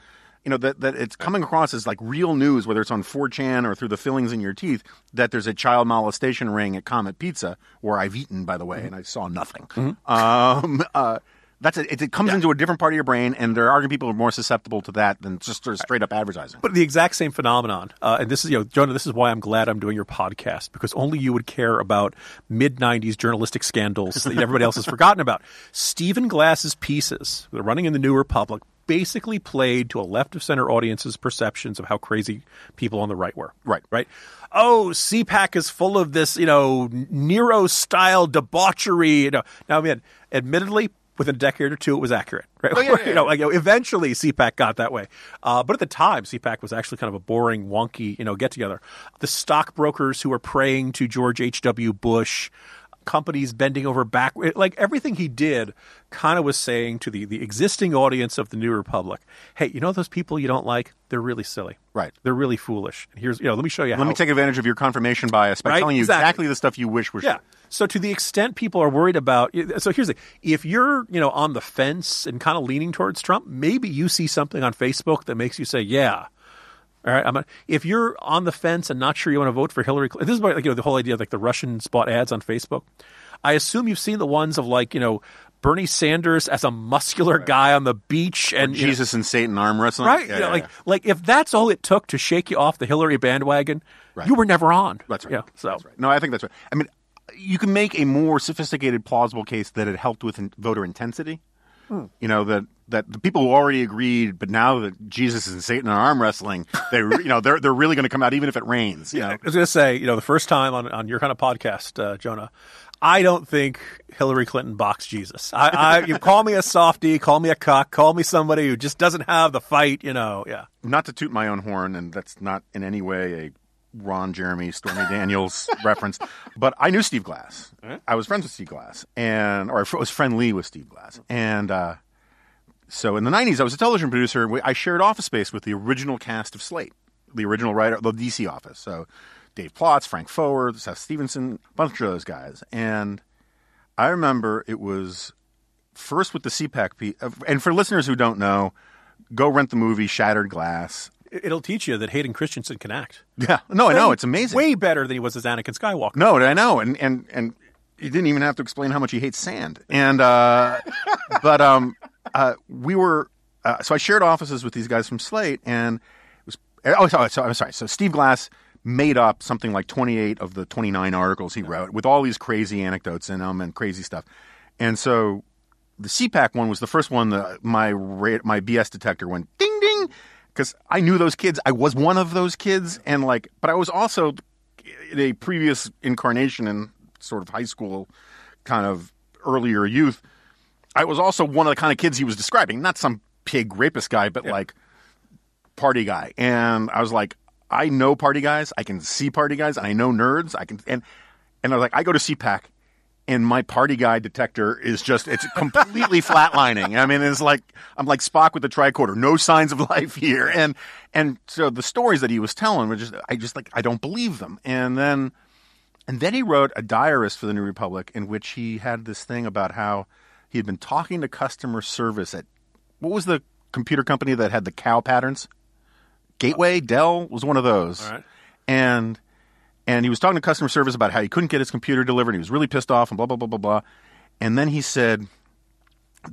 you know that, that it's coming across as like real news, whether it's on 4chan or through the fillings in your teeth, that there's a child molestation ring at Comet Pizza, where I've eaten, by the way, and I saw nothing. Um, uh, that's it. It, it comes into a different part of your brain, and there are people who are more susceptible to that than just sort of straight up advertising. But the exact same phenomenon, uh, and this is, you know, Jonah, this is why I'm glad I'm doing your podcast because only you would care about mid '90s journalistic scandals that everybody else has forgotten about. Stephen Glass's pieces, that are running in the New Republic, basically played to a left of center audience's perceptions of how crazy people on the right were. Right. right. Oh, CPAC is full of this, you know, Nero style debauchery. You know, now, I mean, admittedly, within a decade or two, it was accurate, right? Oh, yeah, yeah, you know, like you know, eventually CPAC got that way, uh, but at the time, CPAC was actually kind of a boring, wonky, you know, get together. The stockbrokers who were praying to George H. W. Bush. Companies bending over back, like everything he did, kind of was saying to the, the existing audience of the New Republic, "Hey, you know those people you don't like? They're really silly, Right. They're really foolish. And here's, you know, let me show you Let how. me take advantage of your confirmation bias by Right, telling you exactly. exactly. the stuff you wish were Yeah. true. So to the extent people are worried about, so here's the, if you're you know on the fence and kind of leaning towards Trump, maybe you see something on Facebook that makes you say, yeah. All right. I'm a, if you're on the fence and not sure you want to vote for Hillary, Clinton, this is why, like, you know, the whole idea of like the Russians bought ads on Facebook. I assume you've seen the ones of like, you know, Bernie Sanders as a muscular guy on the beach and you know, Jesus and Satan arm wrestling. right? Yeah, You know, yeah, like, yeah. like if that's all it took to shake you off the Hillary bandwagon, you were never on. That's right. Yeah. So That's right. No, I think that's right. I mean, you can make a more sophisticated, plausible case that it helped with in- voter intensity. Hmm. You know that that the people who already agreed, but now that Jesus and Satan are arm wrestling, they you know they're they're really going to come out even if it rains. You know, I was going to say, you know, the first time on, on your kind of podcast, uh, Jonah, I don't think Hillary Clinton boxed Jesus. I, I you call me a softie, call me a cock, call me somebody who just doesn't have the fight. You know, yeah. not to toot my own horn, and that's not in any way a Ron Jeremy, Stormy Daniels reference, but I knew Steve Glass. I was friends with Steve Glass, and or I was friendly with Steve Glass, and uh, so in the '90s, I was a television producer. and we- I shared office space with the original cast of Slate, the original writer, the DC office. So Dave Plotz, Frank Foer, Seth Stevenson, a bunch of those guys, and I remember it was first with the CPAC piece. And for listeners who don't know, go rent the movie Shattered Glass. It- It'll teach you that Hayden Christensen can act. Yeah, no, I know it's amazing. Way better than he was as Anakin Skywalker. No, I know, and and and he didn't even have to explain how much he hates sand. And uh, but um, uh, we were uh, so I shared offices with these guys from Slate, and it was oh, sorry, so, I'm sorry. So Steve Glass made up something like 28 of the 29 articles he wrote with all these crazy anecdotes in them and crazy stuff, and so the CPAC one was the first one that my my BS detector went ding ding because I knew those kids. I was one of those kids, and like, but I was also in a previous incarnation in sort of high school, kind of earlier youth. I was also one of the kind of kids he was describing, not some pig rapist guy, but like party guy. And I was like, I know party guys. I can see party guys, and I know nerds. I can and and I was like, I go to CPAC, and my party guy detector is just it's completely flatlining. I mean, it's like I'm like Spock with the tricorder, no signs of life here. And and so the stories that he was telling were just I just like I don't believe them. And then and then he wrote a diarist for the New Republic in which he had this thing about how he had been talking to customer service at what was the computer company that had the cow patterns? Gateway, uh, Dell was one of those. Right. And and he was talking to customer service about how he couldn't get his computer delivered. He was really pissed off and blah blah blah blah blah. And then he said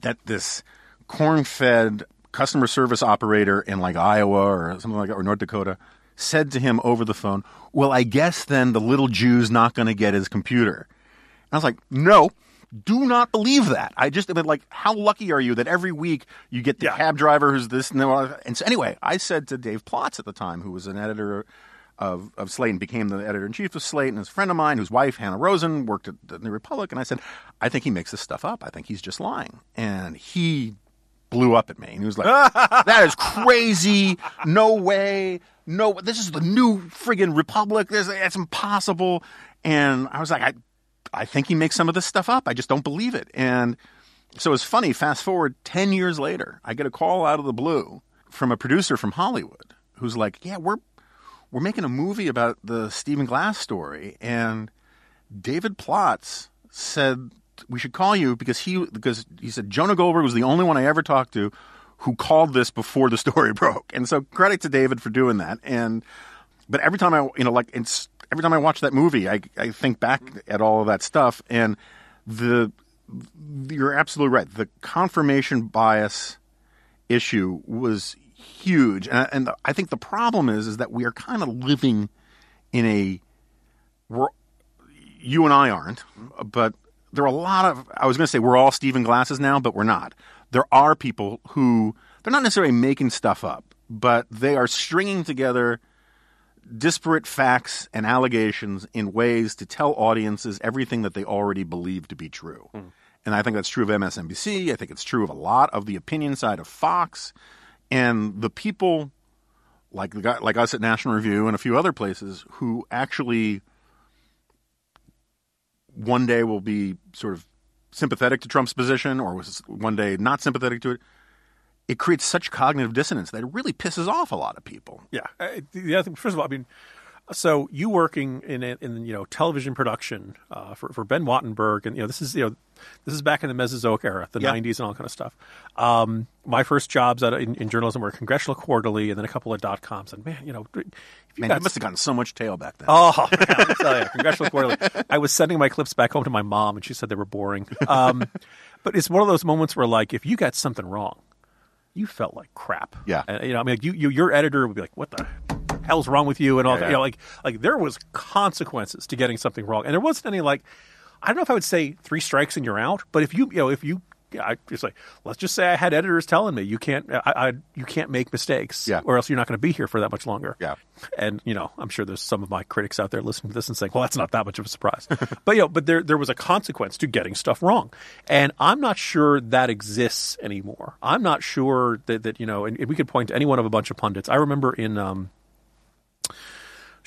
that this corn-fed customer service operator in like Iowa or something like that or North Dakota said to him over the phone, "Well, I guess then the little Jew's not going to get his computer." I was like, no, do not believe that. I just, I mean, like, how lucky are you that every week you get the Yeah. cab driver who's this and that? And so, anyway, I said to Dave Plotz at the time, who was an editor of, of Slate and became the editor in chief of Slate, and is a friend of mine whose wife, Hanna Rosin, worked at the New Republic. And I said, I think he makes this stuff up. I think he's just lying. And he blew up at me. And he was like, that is crazy. No way. No, this is the new friggin' Republic. This, it's impossible. And I was like, I, I think he makes some of this stuff up. I just don't believe it. And so it's funny. Fast forward 10 years later, I get a call out of the blue from a producer from Hollywood who's like, yeah, we're, we're making a movie about the Stephen Glass story. And David Plotz said we should call you because he because he said Jonah Goldberg was the only one I ever talked to who called this before the story broke. And so credit to David for doing that. And but every time I you know like it's every time I watch that movie, I I think back at all of that stuff and the you're absolutely right. The confirmation bias issue was huge, and, and I think the problem is is that we are kind of living in a we're you and I aren't, but there are a lot of I was going to say we're all Stephen Glasses now, but we're not. There are people who they're not necessarily making stuff up, but they are stringing together disparate facts and allegations in ways to tell audiences everything that they already believe to be true. Hmm. And I think that's true of MSNBC. I think it's true of a lot of the opinion side of Fox. And the people like the guy, like us at National Review and a few other places who actually one day will be sort of sympathetic to Trump's position or was one day not sympathetic to it. It creates such cognitive dissonance that it really pisses off a lot of people. Yeah. Uh, The other thing, first of all, I mean, so you working in in you know television production uh, for for Ben Wattenberg, and you know this is you know this is back in the Mesozoic era, the Yeah. '90s, and all kind of stuff. Um, my first jobs at, in, in journalism were Congressional Quarterly, and then a couple of dot coms. And man, you know, if you Man, got it must have gotten so much tail back then. Oh, man, tell you, Congressional Quarterly. I was sending my clips back home to my mom, and she said they were boring. Um, but it's one of those moments where, like, if you got something wrong, you felt like crap. Yeah. And, you know, I mean, like, you, you, your editor would be like, "What the hell's wrong with you?" And all Yeah, that. yeah. You know, like, like there was consequences to getting something wrong, and there wasn't any like, I don't know if I would say three strikes and you're out, but if you, you know, if you. I just like let's just say I had editors telling me you can't I, I you can't make mistakes Yeah. or else you're not going to be here for that much longer. Yeah. And you know, I'm sure there's some of my critics out there listening to this and saying, "Well, that's not that much of a surprise." but you know, but there there was a consequence to getting stuff wrong, and I'm not sure that exists anymore. I'm not sure that that you know, and, and we could point to any one of a bunch of pundits. I remember in um,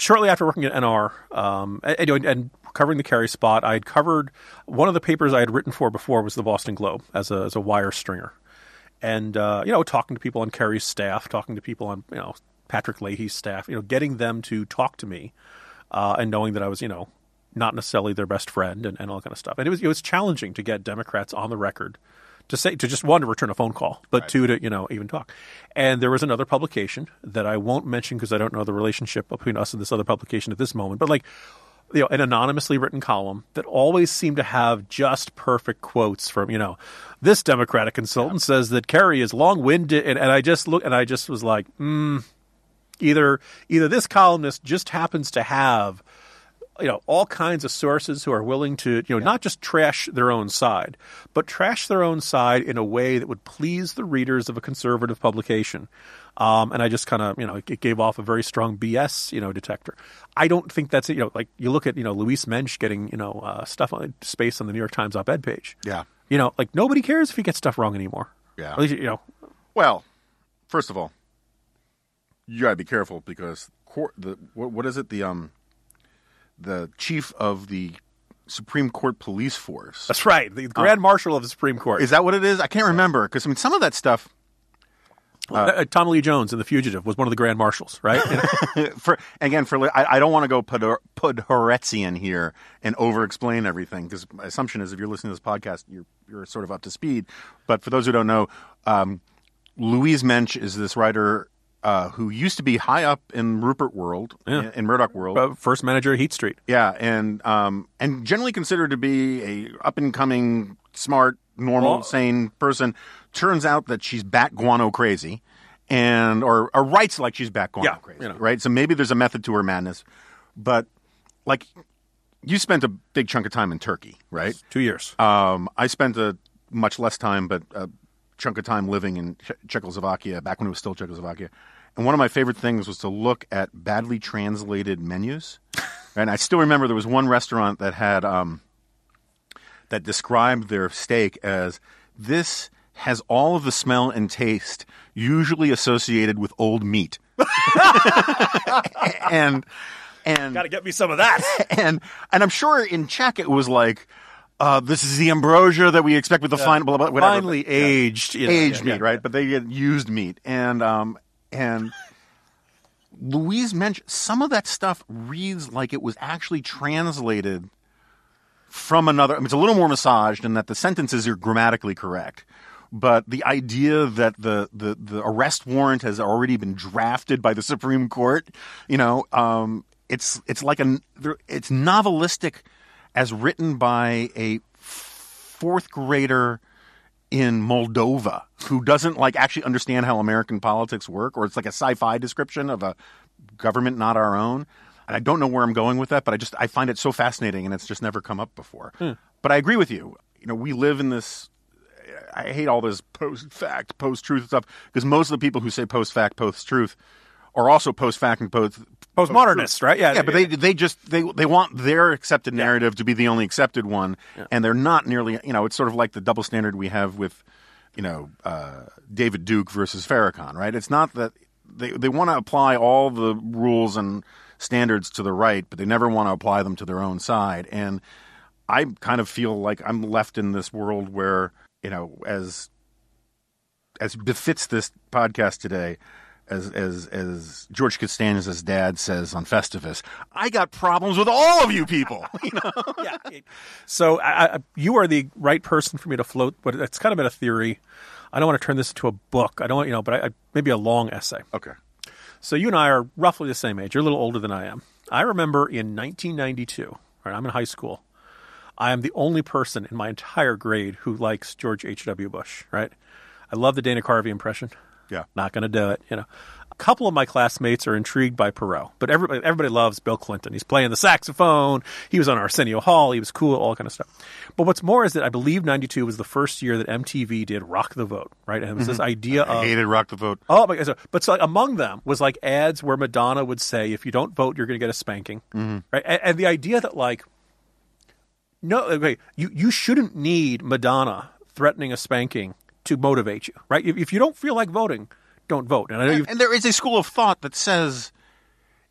shortly after working at NR, um, and, and, covering the Kerry Spot, I had covered one of the papers I had written for before was the Boston Globe as a as a wire stringer, and uh, you know, talking to people on Kerry's staff, talking to people on you know Patrick Leahy's staff, you know, getting them to talk to me, uh, and knowing that I was you know not necessarily their best friend and, and all that kind of stuff, and it was it was challenging to get Democrats on the record to say to just one to return a phone call, but two to you know even talk. And there was another publication that I won't mention because I don't know the relationship between us and this other publication at this moment, but like you know an anonymously written column that always seemed to have just perfect quotes from you know this Democratic consultant says that Kerry is long-winded, and, and I just look and I just was like, mm, either either this columnist just happens to have you know all kinds of sources who are willing to you know not just trash their own side but trash their own side in a way that would please the readers of a conservative publication. Um, and i just kind of you know it gave off a very strong bs you know detector. I don't think that's it. You know like you look at you know Louise Mensch getting you know uh, stuff on space on the new york times op-ed page. Yeah. you know like nobody cares if he gets stuff wrong anymore. Yeah. at least you know. Well, first of all, you gotta be careful because court, the what, what is it? The um, the chief of the Supreme Court police force. that's right the grand marshal of the supreme court Is that what it is? I can't remember because I mean some of that stuff. uh, Tommy Lee Jones in The Fugitive was one of the grand marshals, right? for again, for I, I don't want to go Podhoretzian here and over-explain everything because my assumption is if you're listening to this podcast, you're you're sort of up to speed. But for those who don't know, um, Louise Mensch is this writer uh, who used to be high up in Rupert world, Yeah. in, Murdoch world. Uh, First manager at Heat Street. Yeah, and um, and generally considered to be a up and coming, smart, normal, Well- sane person. Turns out that she's bat guano crazy, and or, or writes like she's bat guano Yeah, crazy, you know. right? So maybe there's a method to her madness, but like you spent a big chunk of time in Turkey, right? Two years. Um, I spent a much less time, but a chunk of time living in Czechoslovakia back when it was still Czechoslovakia. And one of my favorite things was to look at badly translated menus. and I still remember there was one restaurant that had um, that described their steak as this has all of the smell and taste usually associated with old meat. and and Got to get me some of that. and and I'm sure in Czech it was like, uh, this is the ambrosia that we expect with the fine blah, blah, whatever. Finely aged. you know, aged yeah, meat, yeah. right? But they get used meat, and um and Louise mentioned some of that stuff reads like it was actually translated from another. I mean, it's a little more massaged, and that the sentences are grammatically correct. But the idea that the, the, the arrest warrant has already been drafted by the Supreme Court, you know, um, it's it's like a it's novelistic as written by a fourth grader in Moldova who doesn't like actually understand how American politics work, or it's like a sci-fi description of a government not our own. And I don't know where I'm going with that, but I just I find it so fascinating, and it's just never come up before. Hmm. But I agree with you. You know, we live in this. I hate all this post fact, post truth stuff because most of the people who say post fact, post truth are also post fact and post Postmodernists, right? Yeah. yeah, but they they just they they want their accepted narrative to be the only accepted one, and they're not nearly. You know, it's sort of like the double standard we have with, you know, uh, David Duke versus Farrakhan, right? It's not that they they want to apply all the rules and standards to the right, but they never want to apply them to their own side. And I kind of feel like I'm left in this world where you know, as as befits this podcast today, as as as George Costanza's dad says on Festivus, I got problems with all of you people. You know? yeah. So I, I, you are the right person for me to float, but it's kind of been a theory. I don't want to turn this into a book. I don't want, you know, but I, I, maybe a long essay. okay. So you and I are roughly the same age. You're a little older than I am. I remember in 1992, right, I'm in high school. I am the only person in my entire grade who likes George H.W. Bush, right? I love the Dana Carvey impression. Yeah. Not going to do it, you know. A couple of my classmates are intrigued by Perot, but everybody, everybody loves Bill Clinton. He's playing the saxophone. He was on Arsenio Hall. He was cool, all kind of stuff. But what's more is that I believe 92 was the first year that MTV did Rock the Vote, right? And it was this mm-hmm. idea I of hated Rock the Vote. Oh my god! So, but so like, among them was like ads where Madonna would say, "If you don't vote, you're going to get a spanking," mm-hmm. right? And, and the idea that like, no, okay, you you shouldn't need Madonna threatening a spanking to motivate you, right? If, if you don't feel like voting, don't vote. And I know you, And there is a school of thought that says,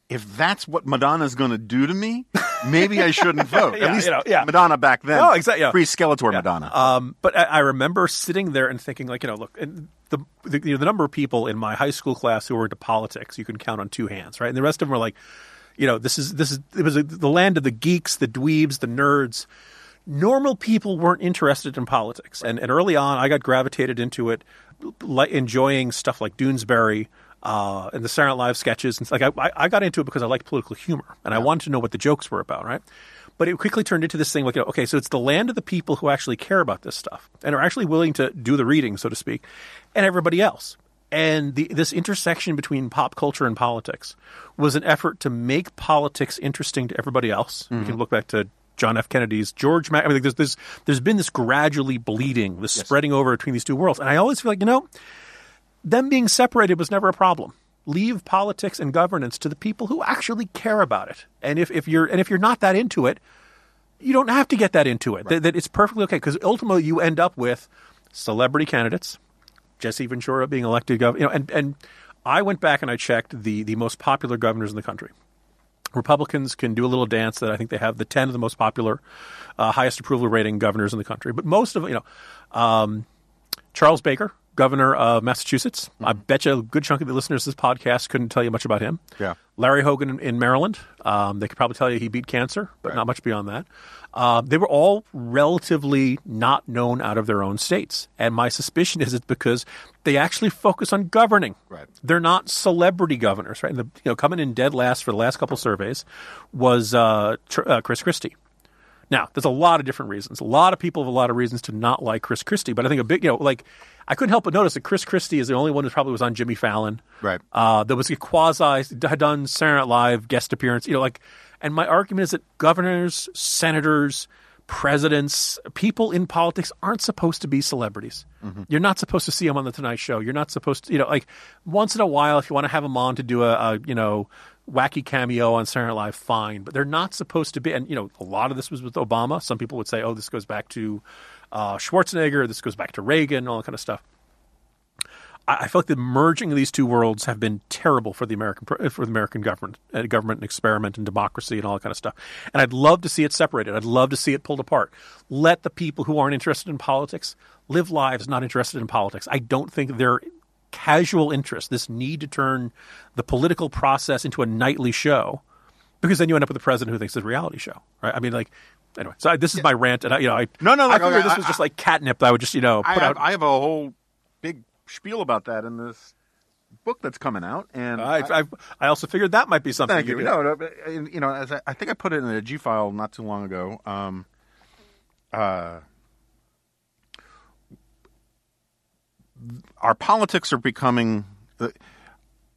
if that's what Madonna's going to do to me, maybe I shouldn't vote. Yeah, At least you know, yeah. Madonna back then. Oh, exactly, yeah. Pre Skeletor Madonna. Um, but I, I remember sitting there and thinking, like, you know, look, and the the, you know, the number of people in my high school class who were into politics, you can count on two hands, right? And the rest of them were like, you know, this is this is it was a, the land of the geeks, the dweebs, the nerds. Normal people weren't interested in politics, and and early on, I got gravitated into it, like enjoying stuff like Doonesbury. Uh, and the Night Live sketches, and like I, I- got into it because I liked political humor, and I wanted to know what the jokes were about, right? But it quickly turned into this thing like, okay, so it's the land of the people who actually care about this stuff and are actually willing to do the reading, so to speak, and everybody else. And the, this intersection between pop culture and politics was an effort to make politics interesting to everybody else. We can look back to John F. Kennedy's George. Mac- I mean, there's, there's there's been this gradually bleeding, this spreading over between these two worlds, and I always feel like you know, them being separated was never a problem. Leave politics and governance to the people who actually care about it. And if, if you're and if you're not that into it, you don't have to get that into it. That, that it's perfectly okay because ultimately you end up with celebrity candidates, Jesse Ventura being elected governor. You know, and and I went back and I checked the the most popular governors in the country. Republicans can do a little dance that I think they have the 10 of the most popular, uh, highest approval rating governors in the country. But most of, you know, um, Charles Baker, governor of Massachusetts. I bet you a good chunk of the listeners to this podcast couldn't tell you much about him. Yeah. Larry Hogan in, Maryland. Um, they could probably tell you he beat cancer, but not much beyond that. Uh, they were all relatively not known out of their own states. And my suspicion is it's because they actually focus on governing. Right. They're not celebrity governors, right? And the, you know, coming in dead last for the last couple surveys was uh, Tr- uh, Chris Christie. Now, there's a lot of different reasons. A lot of people have a lot of reasons to not like Chris Christie, but I think a big, you know, like I couldn't help but notice that Chris Christie is the only one who probably was on Jimmy Fallon. Right. Uh, there was a quasi had done Saturday Night Live guest appearance. You know, like, And my argument is that governors, senators, presidents, people in politics aren't supposed to be celebrities. Mm-hmm. You're not supposed to see them on the Tonight Show. You're not supposed to, you know, like once in a while, if you want to have them on to do a, a you know, wacky cameo on Saturday Night Live, fine. But they're not supposed to be. And you know, a lot of this was with Obama. Some people would say, "Oh, this goes back to uh, Schwarzenegger. This goes back to Reagan, all that kind of stuff." I, I feel like the merging of these two worlds have been terrible for the American for the American government, uh, government and experiment and democracy and all that kind of stuff. And I'd love to see it separated. I'd love to see it pulled apart. Let the people who aren't interested in politics live lives not interested in politics. I don't think they're casual interest, this need to turn the political process into a nightly show, because then you end up with a president who thinks it's a reality show, right? I mean, like, anyway. So I, this is my rant, and I, you know, I No, no, I like, figured okay, this I- was just like catnip. That I would just, you know, I put have, out. I have a whole big spiel about that in this book that's coming out, and I, I, I also figured that might be something. Thank you. could- No, no, you know, as I, I think I put it in a G file not too long ago. Um, uh, our politics are becoming, uh,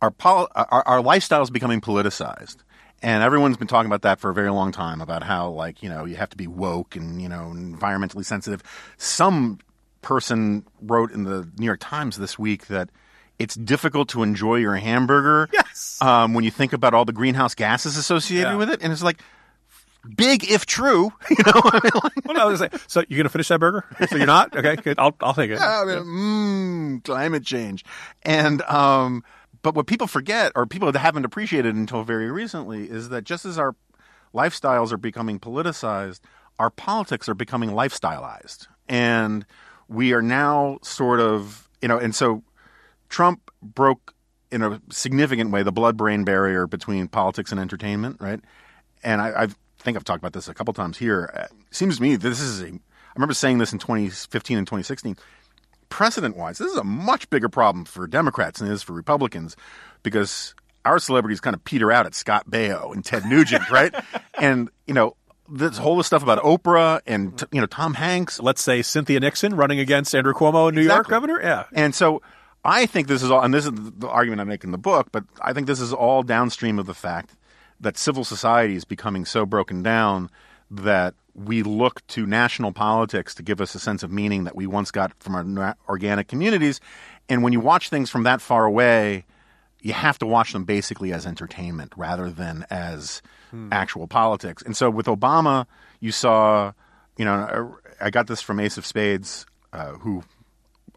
our, pol- our our lifestyle is becoming politicized, and everyone's been talking about that for a very long time about how like you know you have to be woke and you know environmentally sensitive. Some person wrote in the New York Times this week that. It's difficult to enjoy your hamburger Yes. um, when you think about all the greenhouse gases associated Yeah. with it, and it's like big if true. You know, I mean, like, Well, no, I was say, so you're gonna finish that burger? So you're not? Okay, good. I'll I'll take it. I mean, mm, climate change, and um, but what people forget, or people that haven't appreciated until very recently, is that just as our lifestyles are becoming politicized, our politics are becoming lifestyleized, and we are now sort of, you know, and so Trump broke in a significant way the blood-brain barrier between politics and entertainment, right? And I, I think I've talked about this a couple times here. Uh, It seems to me this is a. I remember saying this in 2015 and 2016. Precedent-wise, this is a much bigger problem for Democrats than it is for Republicans, because our celebrities kind of peter out at Scott Baio and Ted Nugent, right? And you know this whole stuff about Oprah and you know Tom Hanks. Let's say Cynthia Nixon running against Andrew Cuomo in New York governor. Yeah. And so I think this is all, and this is the argument I make in the book, but I think this is all downstream of the fact that civil society is becoming so broken down that we look to national politics to give us a sense of meaning that we once got from our organic communities. And when you watch things from that far away, you have to watch them basically as entertainment rather than as actual politics. And so with Obama, you saw, you know, I I got this from Ace of Spades, uh, who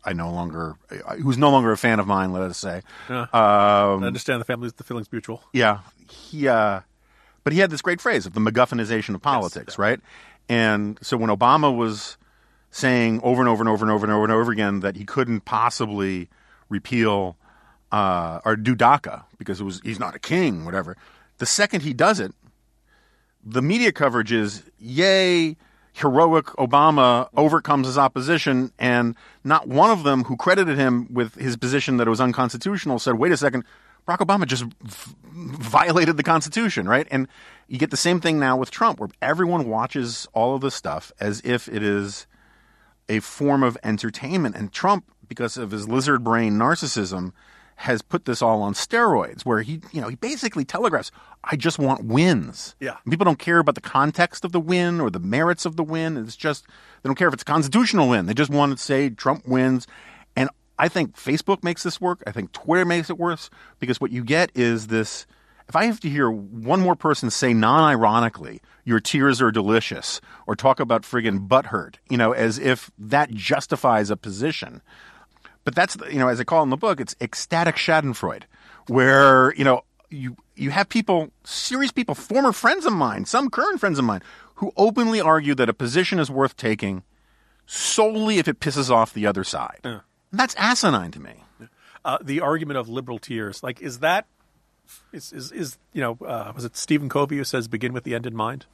I no longer, who's no longer a fan of mine, let us say. I Um, understand the family's the feelings mutual. yeah, he, uh, but he had this great phrase of the MacGuffinization of politics, right? And so when Obama was saying over and over and over and over and over and over again that he couldn't possibly repeal uh, or do DACA because it was he's not a king, whatever. The second he does it, the media coverage is yay heroic obama overcomes his opposition and not one of them who credited him with his position that it was unconstitutional said wait a second barack obama just v- violated the constitution right and you get the same thing now with trump where everyone watches all of this stuff as if it is a form of entertainment. And Trump, because of his lizard brain narcissism, has put this all on steroids, where he, you know, he basically telegraphs, "I just want wins." Yeah. And people don't care about the context of the win or the merits of the win. It's just they don't care if it's a constitutional win. They just want to say Trump wins. And I think Facebook makes this work. I think Twitter makes it worse because what you get is this. If I have to hear one more person say non-ironically, "Your tears are delicious," or talk about friggin' butthurt, you know, as if that justifies a position, but that's you know as I call it in the book, it's ecstatic Schadenfreude, where you know you you have people, serious people, former friends of mine, some current friends of mine, who openly argue that a position is worth taking solely if it pisses off the other side. And that's asinine to me. Uh, the argument of liberal tears, like, is that is is, is you know uh, was it Stephen Covey who says begin with the end in mind?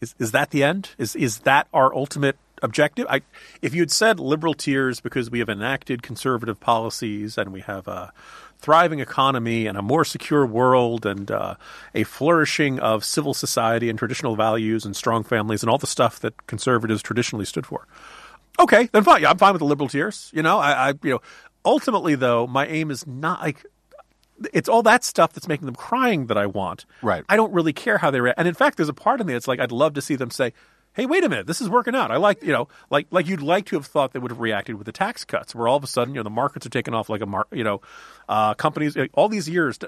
Is is that the end? Is is that our ultimate objective? I, if you had said liberal tears because we have enacted conservative policies and we have a thriving economy and a more secure world and uh, a flourishing of civil society and traditional values and strong families and all the stuff that conservatives traditionally stood for, okay, then fine. Yeah, I'm fine with the liberal tears. You know, I, I you know, ultimately though, my aim is not like it's all that stuff that's making them crying that I want. Right. I don't really care how they react. And in fact, there's a part of me that's like, I'd love to see them say, "Hey, wait a minute, this is working out." I like, you know, like like you'd like to have thought they would have reacted with the tax cuts, where all of a sudden, you know, the markets are taking off like a mar- you know, uh, companies all these years.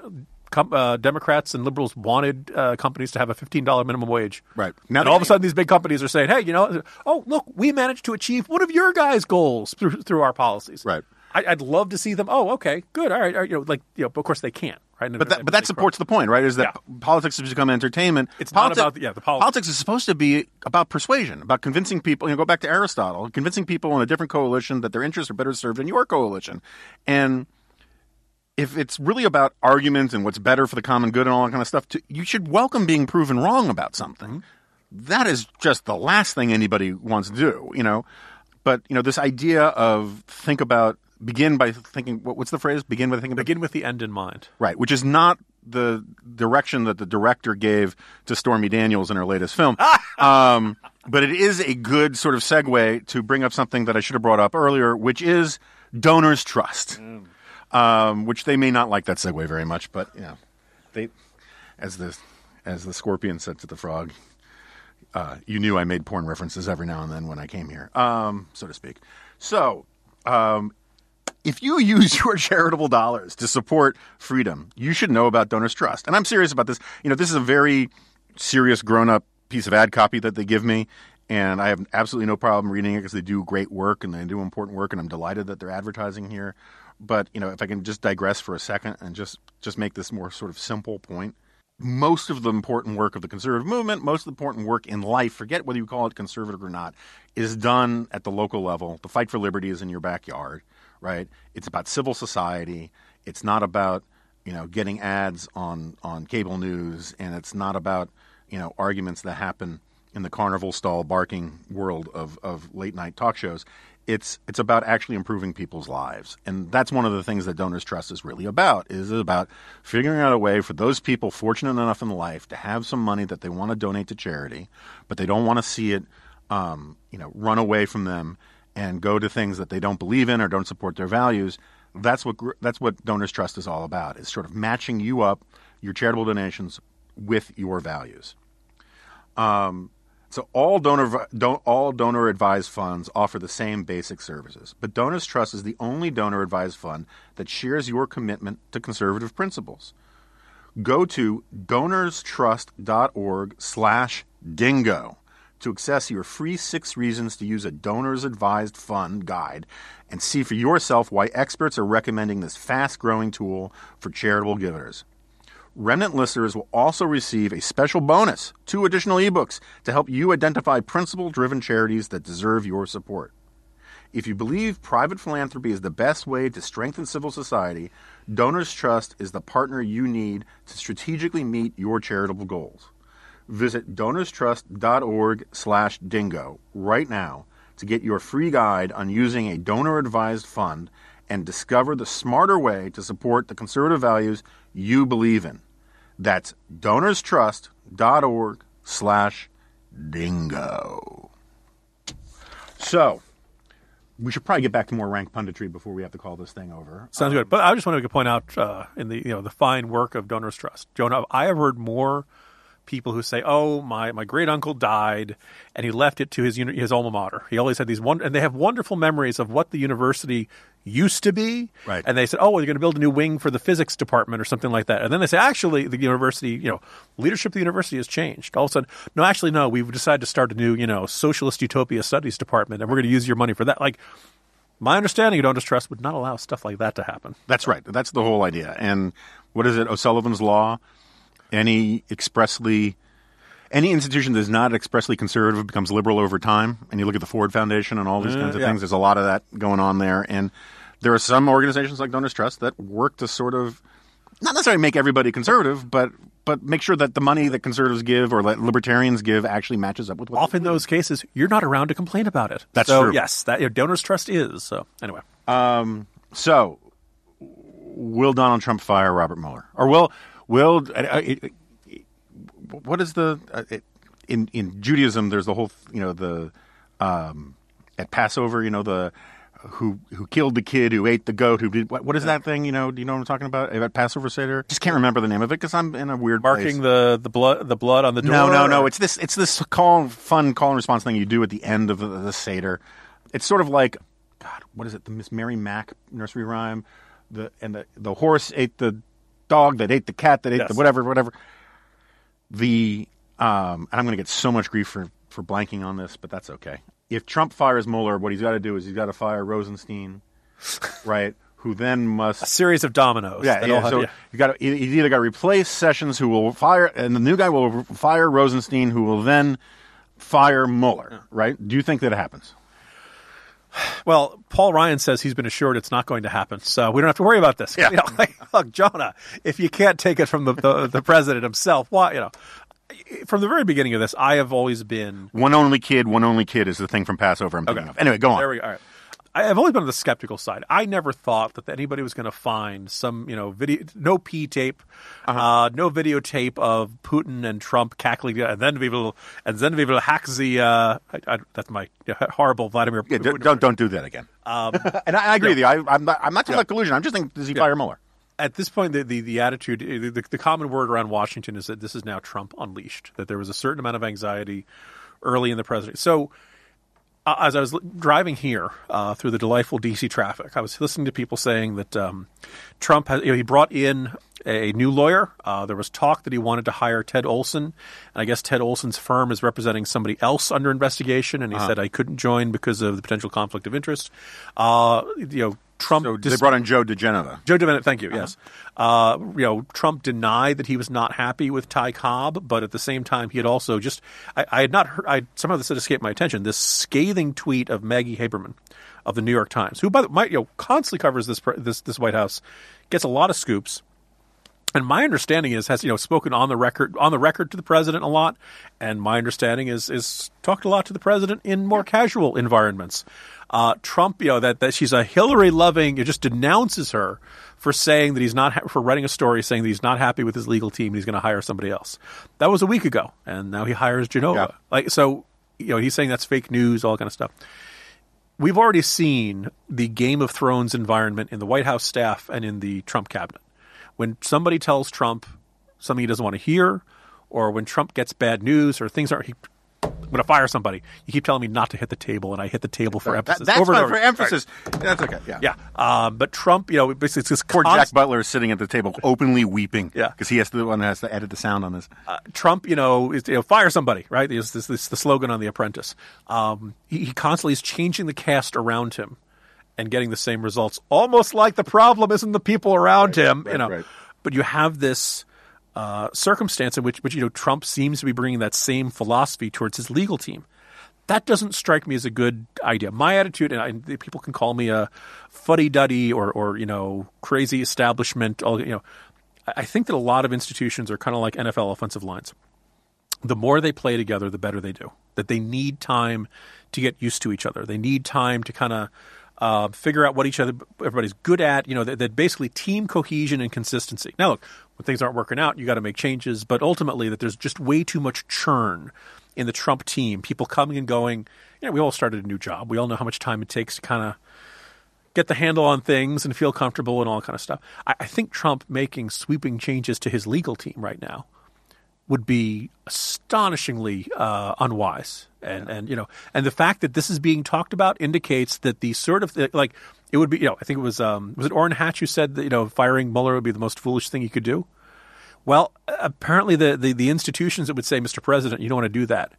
Com- uh, Democrats and liberals wanted uh, companies to have a fifteen dollar minimum wage. Right. Now, and all of a sudden, these big companies are saying, "Hey, you know, oh look, we managed to achieve one of your guys' goals through, through our policies." Right. I, I'd love to see them. Oh, okay, good, all right, all right, you know, like you know, but of course they can't, right? But that, but that supports the point, right? Is that Yeah. politics has become entertainment. It's not Politi- about the- yeah, the politics. politics is supposed to be about persuasion, about convincing people. You know, go back to Aristotle, convincing people in a different coalition that their interests are better served in your coalition, and if it's really about arguments and what's better for the common good and all that kind of stuff, to, you should welcome being proven wrong about something. That is just the last thing anybody wants to do, you know. But you know, this idea of think about begin by thinking. What, what's the phrase? Begin by thinking about begin with the end in mind. Right, which is not the direction that the director gave to Stormy Daniels in her latest film. um, but it is a good sort of segue to bring up something that I should have brought up earlier, which is donors' trust. Um, which they may not like that segue very much, but you know, they, as the as the scorpion said to the frog, uh, you knew I made porn references every now and then when I came here, um, so to speak. So, um, if you use your charitable dollars to support freedom, you should know about Donors Trust. And I'm serious about this. You know, this is a very serious grown up piece of ad copy that they give me. And I have absolutely no problem reading it because they do great work and they do important work. And I'm delighted that they're advertising here. But, you know, if I can just digress for a second and just, just make this more sort of simple point most of the important work of the conservative movement, most of the important work in life, forget whether you call it conservative or not, is done at the local level. The fight for liberty is in your backyard, right? It's about civil society. It's not about, you know, getting ads on, on cable news, and it's not about, you know, arguments that happen in the carnival stall barking world of, of late night talk shows. It's it's about actually improving people's lives, and that's one of the things that Donors Trust is really about. Is about figuring out a way for those people fortunate enough in life to have some money that they want to donate to charity, but they don't want to see it, um, you know, run away from them and go to things that they don't believe in or don't support their values. That's what that's what Donors Trust is all about. Is sort of matching you up, your charitable donations, with your values. Um, so all donor all donor advised funds offer the same basic services, but Donors Trust is the only donor advised fund that shares your commitment to conservative principles. Go to donorstrust.org/dingo to access your free 6 reasons to use a donors advised fund guide and see for yourself why experts are recommending this fast-growing tool for charitable givers. Remnant listeners will also receive a special bonus, two additional ebooks to help you identify principle driven charities that deserve your support. If you believe private philanthropy is the best way to strengthen civil society, Donors Trust is the partner you need to strategically meet your charitable goals. Visit donorstrust.org/dingo right now to get your free guide on using a donor advised fund and discover the smarter way to support the conservative values you believe in. That's donorstrust.org slash dingo. So, we should probably get back to more rank punditry before we have to call this thing over. Sounds good. But I just wanted to point out uh, in the you know the fine work of Donors Trust, Jonah. I have heard more people who say, "Oh, my my great uncle died, and he left it to his his alma mater. He always had these one, and they have wonderful memories of what the university used to be. Right. And they said, "Oh, well, you're going to build a new wing for the physics department or something like that." And then they say, "Actually, the university, you know, leadership of the university has changed." All of a sudden, no, actually, no, we've decided to start a new, you know, socialist utopia studies department, and we're going to use your money for that. Like. My understanding of Donors Trust would not allow stuff like that to happen. That's right. That's the whole idea. And what is it? O'Sullivan's Law? Any expressly, any institution that is not expressly conservative becomes liberal over time. And you look at the Ford Foundation and all these mm, kinds of yeah. things. There's a lot of that going on there. And there are some organizations like Donors Trust that work to sort of not necessarily make everybody conservative, but but make sure that the money that conservatives give or that libertarians give actually matches up with what Often, those cases, you're not around to complain about it. That's so, true. Yes, that you know, Donors Trust is. So anyway, um, So, will Donald Trump fire Robert Mueller, or will will uh, it- it- what is the uh, it, in in Judaism? There's the whole you know the um, at Passover, you know the who who killed the kid who ate the goat who did what, what is that thing you know do you know what I'm talking about about Passover Seder just can't remember the name of it because I'm in a weird Marking place. the, the blood the blood on the door. no no no or- it's this it's this call fun call and response thing you do at the end of the, the Seder it's sort of like God what is it the Miss Mary Mack nursery rhyme the and the the horse ate the dog that ate the cat that ate Yes. the whatever whatever the um, and I'm going to get so much grief for for blanking on this, but that's okay. If Trump fires Mueller, what he's got to do is he's got to fire Rosenstein, right? Who then must a series of dominoes. yeah, yeah. have- so yeah. you got to he's either got to replace Sessions, who will fire, and the new guy will fire Rosenstein, who will then fire Mueller, right? Do you think that happens? Well, Paul Ryan says he's been assured it's not going to happen, so we don't have to worry about this. Yeah. You know, like, look, Jonah, if you can't take it from the, the, the president himself, why? You know, from the very beginning of this, I have always been One only kid, one only kid is the thing from Passover I'm thinking Okay. of. Anyway, go on. There we go. All right. I have always been on the skeptical side. I never thought that anybody was going to find some, you know, video, no P tape, Uh-huh. uh no videotape of Putin and Trump cackling, and then we will, and then we will hack the. Uh, I, I, that's my horrible Vladimir. Yeah, don't, don't don't do that again. Um, and I, I agree with you. I, I'm not, I'm not talking about collusion. I'm just thinking, does he fire Mueller? at this point, the, the, the attitude, the, the, common word around Washington is that this is now Trump unleashed, that there was a certain amount of anxiety early in the presidency. So, uh, as I was driving here uh, through the delightful DC traffic, I was listening to people saying that um, Trump has, you know, he brought in a new lawyer. Uh, there was talk that he wanted to hire Ted Olson, and I guess Ted Olson's firm is representing somebody else under investigation, and he said I couldn't join because of the potential conflict of interest. Uh, you know, Trump. So dis- they brought in Joe diGenova. Joe DeVennett, thank you. Yes, uh, you know, Trump denied that he was not happy with Ty Cobb, but at the same time, he had also just I, I had not heard. I somehow this had escaped my attention. This scathing tweet of Maggie Haberman of the New York Times, who by the way, you know constantly covers this this this White House, gets a lot of scoops. And my understanding is has you know spoken on the record on the record to the president a lot, and my understanding is is talked a lot to the president in more casual environments. Uh, Trump, you know that, that she's a Hillary loving, it just denounces her for saying that he's not ha- for writing a story saying that he's not happy with his legal team and he's going to hire somebody else. That was a week ago, and now he hires Genova. Yeah. Like so, you know he's saying that's fake news, all kind of stuff we've already seen the Game of Thrones environment in the White House staff and in the Trump cabinet. When somebody tells Trump something he doesn't want to hear, or when Trump gets bad news, or things aren't, he, I'm going to fire somebody. You keep telling me not to hit the table, and I hit the table for That- emphasis. that's over over. for emphasis. That's okay. Yeah. Yeah, um, but Trump, you know, basically it's this Poor Jack Butler is sitting at the table openly weeping. Yeah. Because he has to the one that has to edit the sound on this. uh, Trump, you know, is, you know, fire somebody, right? Is this, this the slogan on The Apprentice? Um, he, he constantly is changing the cast around him and getting the same results, almost like the problem isn't the people around him, you know. right. But you have this uh, circumstance in which, which you know Trump seems to be bringing that same philosophy towards his legal team. That doesn't strike me as a good idea. My attitude, and I, people can call me a fuddy-duddy or, or you know, crazy establishment. All you know, I I think that a lot of institutions are kind of like NFL offensive lines the more they play together, the better they do. That they need time to get used to each other. They need time to kind of uh, figure out what each other everybody's good at. You know, that, that basically team cohesion and consistency. Now, look, when things aren't working out, you got to make changes. But ultimately, that there's just way too much churn in the Trump team. People coming and going. You know, we all started a new job. We all know how much time it takes to kind of get the handle on things and feel comfortable and all kind of stuff. I, I think Trump making sweeping changes to his legal team right now would be astonishingly uh, unwise. And and you know, and the fact that this is being talked about indicates that the sort of like it would be. You know, I think it was um, was it Orrin Hatch who said that you know firing Mueller would be the most foolish thing you could do. Well, apparently the, the, the institutions that would say, Mr. President, you don't want to do that,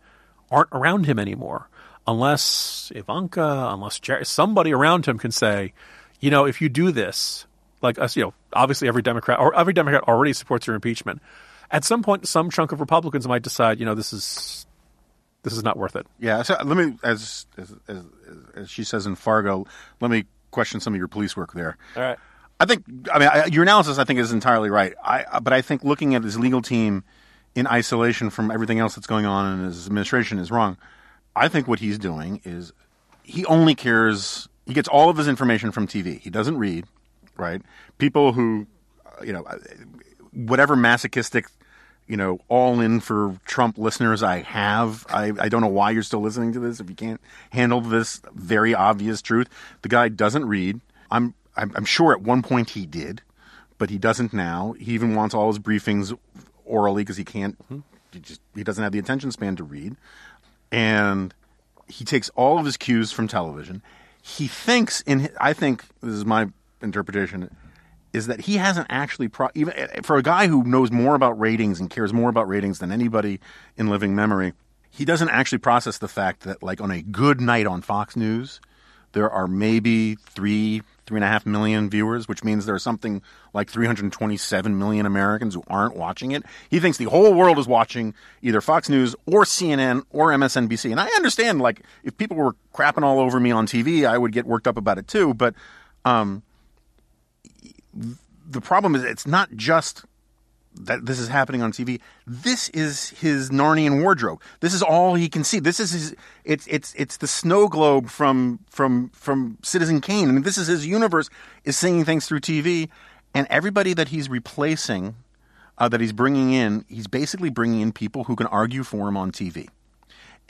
aren't around him anymore, unless Ivanka, unless Jared, somebody around him can say, you know, if you do this, like us, you know, obviously every Democrat or every Democrat already supports your impeachment. At some point, some chunk of Republicans might decide, you know, this is this is not worth it. Yeah. So let me, as, as, as, as she says in Fargo, let me question some of your police work there. All right. I think, I mean, I, your analysis, I think, is entirely right. I, but I think looking at his legal team in isolation from everything else that's going on in his administration is wrong. I think what he's doing is he only cares. He gets all of his information from TV. He doesn't read, right? People who, you know, whatever masochistic you know, all in for Trump listeners, I have. I, I don't know why you're still listening to this if you can't handle this very obvious truth. The guy doesn't read. I'm I'm, I'm sure at one point he did, but he doesn't now. He even wants all his briefings orally because he can't. He just he doesn't have the attention span to read, and he takes all of his cues from television. He thinks in I think this is my interpretation is that he hasn't actually pro- even for a guy who knows more about ratings and cares more about ratings than anybody in living memory. He doesn't actually process the fact that like on a good night on Fox News, there are maybe three three and a half million viewers, which means there are something like 327 million Americans who aren't watching it. He thinks the whole world is watching either Fox News or CNN or MSNBC. And I understand, like, if people were crapping all over me on TV, I would get worked up about it too. But um, the problem is, it's not just that this is happening on TV. This is his Narnian wardrobe. This is all he can see. This is his. It's it's it's the snow globe from from from Citizen Kane. I mean, this is his universe. Is seeing things through TV, and everybody that he's replacing, uh, that he's bringing in, he's basically bringing in people who can argue for him on TV.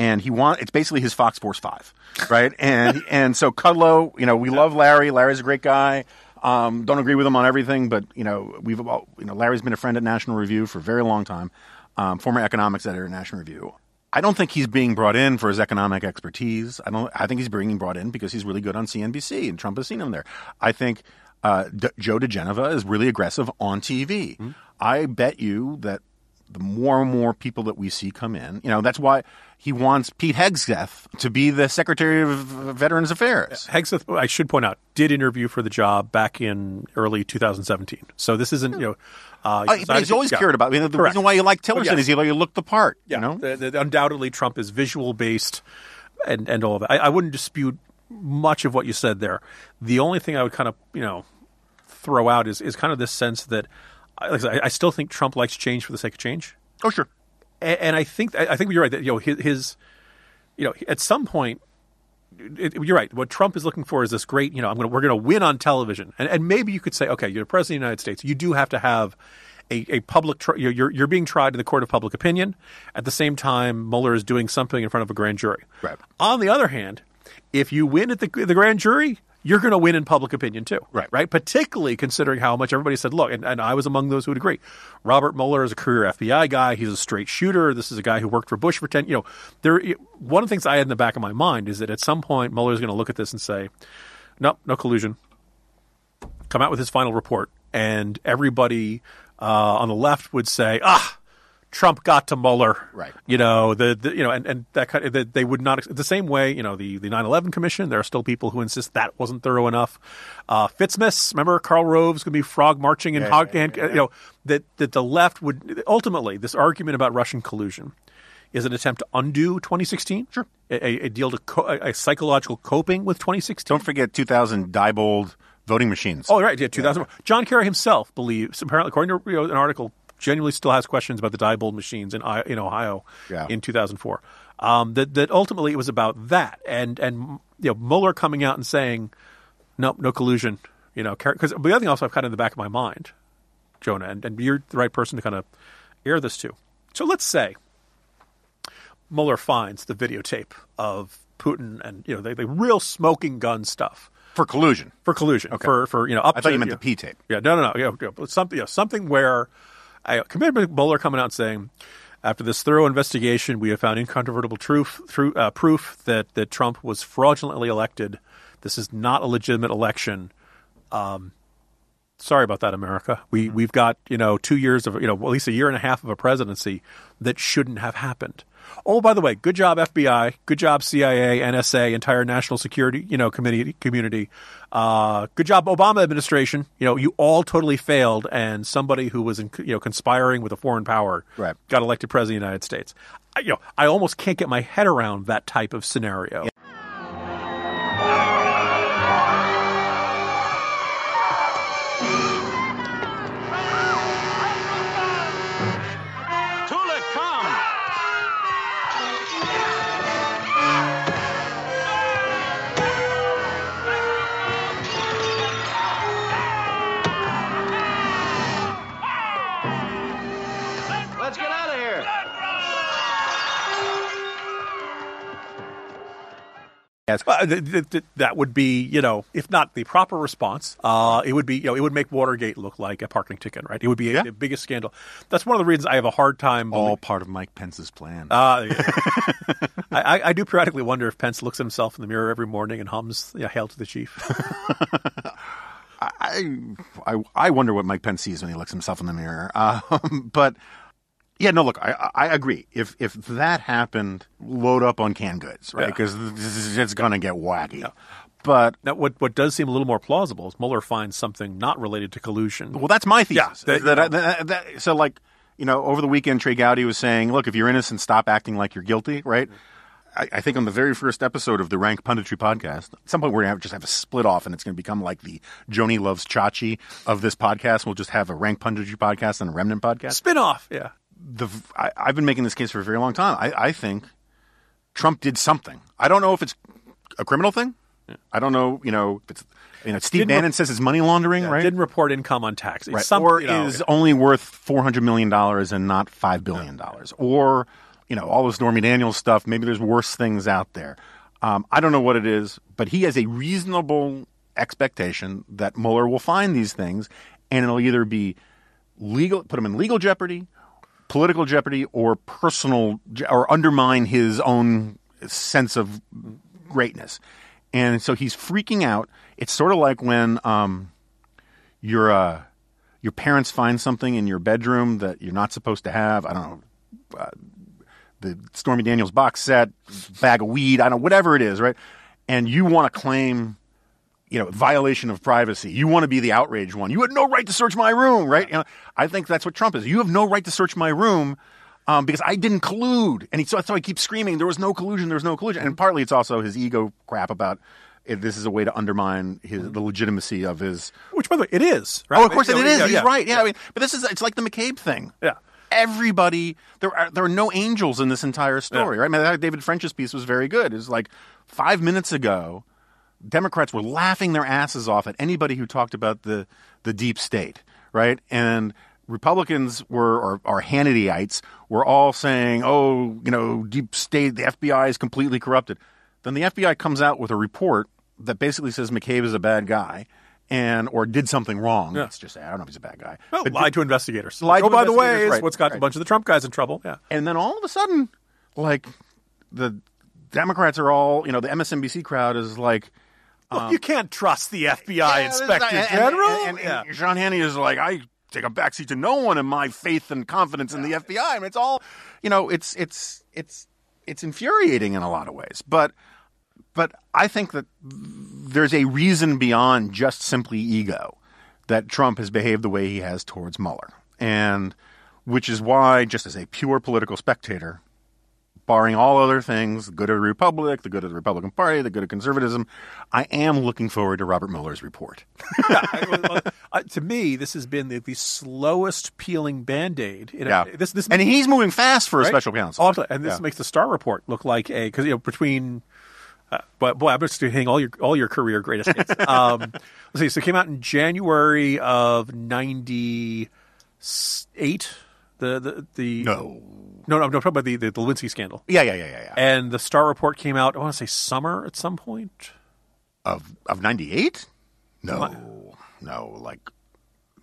And he want it's basically his Fox Force Five, right? And and so Kudlow, you know, we love Larry. Larry's a great guy. Um, don't agree with him on everything, but you know, we've all, you know, Larry's been a friend at National Review for a very long time. Um, former economics editor at National Review. I don't think he's being brought in for his economic expertise. I don't. I think he's being brought in because he's really good on CNBC, and Trump has seen him there. I think uh, D- Joe diGenova is really aggressive on TV. Mm-hmm. I bet you that the more and more people that we see come in, you know, that's why he wants Pete Hegseth to be the Secretary of Veterans Affairs. Hegseth, I should point out, did interview for the job back in early 2017. So this isn't, you know. Uh, he uh, but he's always yeah. cared about. I mean, the Correct. reason why you like Tillerson yes. is he you look the part. Yeah. You know, the, the, undoubtedly Trump is visual based, and and all of that. I, I wouldn't dispute much of what you said there. The only thing I would kind of you know throw out is is kind of this sense that like I, I still think Trump likes change for the sake of change. Oh sure and, and I think I think you're right that you know his, his you know at some point it, you're right. What Trump is looking for is this great, you know, I'm gonna, we're going to win on television, and, and maybe you could say, okay, you're the president of the United States, you do have to have a, a public, tri- you're, you're being tried in the court of public opinion. At the same time, Mueller is doing something in front of a grand jury. Right. On the other hand, if you win at the, the grand jury, you're going to win in public opinion too. Right. Right. Particularly considering how much everybody said, look, and, and, I was among those who would agree. Robert Mueller is a career FBI guy. He's a straight shooter. This is a guy who worked for Bush for 10, you know, there, one of the things I had in the back of my mind is that at some point Mueller is going to look at this and say, no, no collusion. Come out with his final report. And everybody uh, on the left would say, ah, Trump got to Mueller, right? You know the, the you know and, and that kind of that they would not the same way you know the the 9/11 Commission. There are still people who insist that wasn't thorough enough. Uh, Fitzmas, remember Karl Rove's going to be frog marching and yeah, hog, yeah, yeah, you know that that the left would ultimately this argument about Russian collusion is an attempt to undo 2016. Sure, a, a deal to co- a, psychological coping with 2016. Don't forget 2000 Diebold voting machines. Oh right, yeah, 2000. John Kerry himself believes apparently according to you know, an article genuinely still has questions about the Diebold machines in in Ohio yeah. in 2004. Um, that that ultimately it was about that, and and you know Mueller coming out and saying, no, no collusion. You know, because the other thing also I've kind of in the back of my mind, Jonah, and, and you're the right person to kind of air this to. So let's say Mueller finds the videotape of Putin and you know the, the real smoking gun stuff for collusion. For collusion. Okay. For for you know up. I thought to, you meant you the P tape. Yeah, no, no, no. Yeah, yeah, something, yeah, something where I, Commander Mueller coming out saying, after this thorough investigation, we have found incontrovertible truth, through, uh, proof that, that Trump was fraudulently elected. This is not a legitimate election. Um, sorry about that, America. We mm-hmm. we've got you know two years of you know at least a year and a half of a presidency that shouldn't have happened. Oh, by the way, good job FBI, good job CIA, NSA, entire national security, you know, committee community. Uh, good job Obama administration. You know, you all totally failed, and somebody who was in, you know conspiring with a foreign power right. got elected president of the United States. I, you know, I almost can't get my head around that type of scenario. Yeah. Yes. Well, th- th- th- that would be, you know, if not the proper response, uh, it would be, you know, it would make Watergate look like a parking ticket, right? It would be a, Yeah. the biggest scandal. That's one of the reasons I have a hard time. All part of Mike Pence's plan. Uh, yeah. I, I- I do periodically wonder if Pence looks at himself in the mirror every morning and hums you know, "Hail to the Chief." I, I I wonder what Mike Pence sees when he looks himself in the mirror. Um, but yeah, no, look, I, I agree. If if that happened, load up on canned goods, right? Yeah. Because it's going to get wacky. But now, what what does seem a little more plausible is Mueller finds something not related to collusion. well, that's my thesis. Yeah, is that, that- that- so, like, you know, over the weekend, Trey Gowdy was saying, "Look, if you're innocent, stop acting like you're guilty." Right? I, I think on the very first episode of the Rank Punditry podcast, at some point we're gonna have, just have a split off, and it's gonna become like the Joanie loves Chachi of this podcast. We'll just have a Rank Punditry podcast and a Remnant podcast. Spin off, yeah. The I, I've been making this case for a very long time. I, I think Trump did something. I don't know if it's a criminal thing. I don't know. You know, if it's you know Steve Didn't Bannon re- says it's money laundering, right? Didn't report income on tax. It's right. some- or you know, is only worth four hundred million dollars and not five billion dollars, or you know all this Stormy Daniels stuff. Maybe there's worse things out there. Um, I don't know what it is, but he has a reasonable expectation that Mueller will find these things, and it'll either be legal, put him in legal jeopardy, political jeopardy, or personal, or undermine his own sense of greatness. And so he's freaking out. It's sort of like when um, your uh, your parents find something in your bedroom that you're not supposed to have. I don't know. Uh, the Stormy Daniels box set, bag of weed, I don't know, whatever it is, right? And you want to claim, you know, violation of privacy. You want to be the outraged one. You had no right to search my room, right? You know, I think that's what Trump is. You have no right to search my room um, because I didn't collude. And he, so that's why he keeps screaming, there was no collusion, there was no collusion. And partly it's also his ego crap about if this is a way to undermine his, the legitimacy of his which by the way, it is. Right? Oh, of course You it know, is. yeah, He's yeah. right. Yeah, I mean, but this is it's like the McCabe thing. Yeah. Everybody, there are there are no angels in this entire story, right? I mean, David French's piece was very good. It was like five minutes ago, Democrats were laughing their asses off at anybody who talked about the the deep state, right? And Republicans were or, or Hannityites were all saying, "Oh, you know, deep state, the FBI is completely corrupted." Then the FBI comes out with a report that basically says McCabe is a bad guy and or did something wrong. Yeah. Let's just say I don't know if he's a bad guy. Well, But lied to investigators. Lied oh, by the way, is right, what's got a bunch of the Trump guys in trouble. Yeah. and then all of a sudden, like the Democrats are all, you know, the MSNBC crowd is like, Well, um, you can't trust the FBI Yeah, inspector and- and- general. And, and, yeah. Sean Hannity is like, I take a backseat to no one in my faith and confidence in the FBI. I mean, it's all, you know, it's it's it's it's infuriating in a lot of ways. But but I think that there's a reason beyond just simply ego that Trump has behaved the way he has towards Mueller, and which is why, just as a pure political spectator, barring all other things, the good of the Republic, the good of the Republican Party, the good of conservatism, I am looking forward to Robert Mueller's report. yeah, I- well, uh, to me, this has been the, the slowest peeling band aid. Yeah, This, this and he's moving fast for a right? special counsel. And this Yeah. makes the Starr Report look like a because you know between. Uh, but boy, I'm just hitting all your all your career greatest hits. Um, let's see. So it came out in January of '98. The the the No. no no I'm talking about the the, the Lewinsky scandal. Yeah, yeah, yeah, yeah, yeah. And the Starr Report came out. I want to say summer at some point. Of of ninety eight? No, no. Like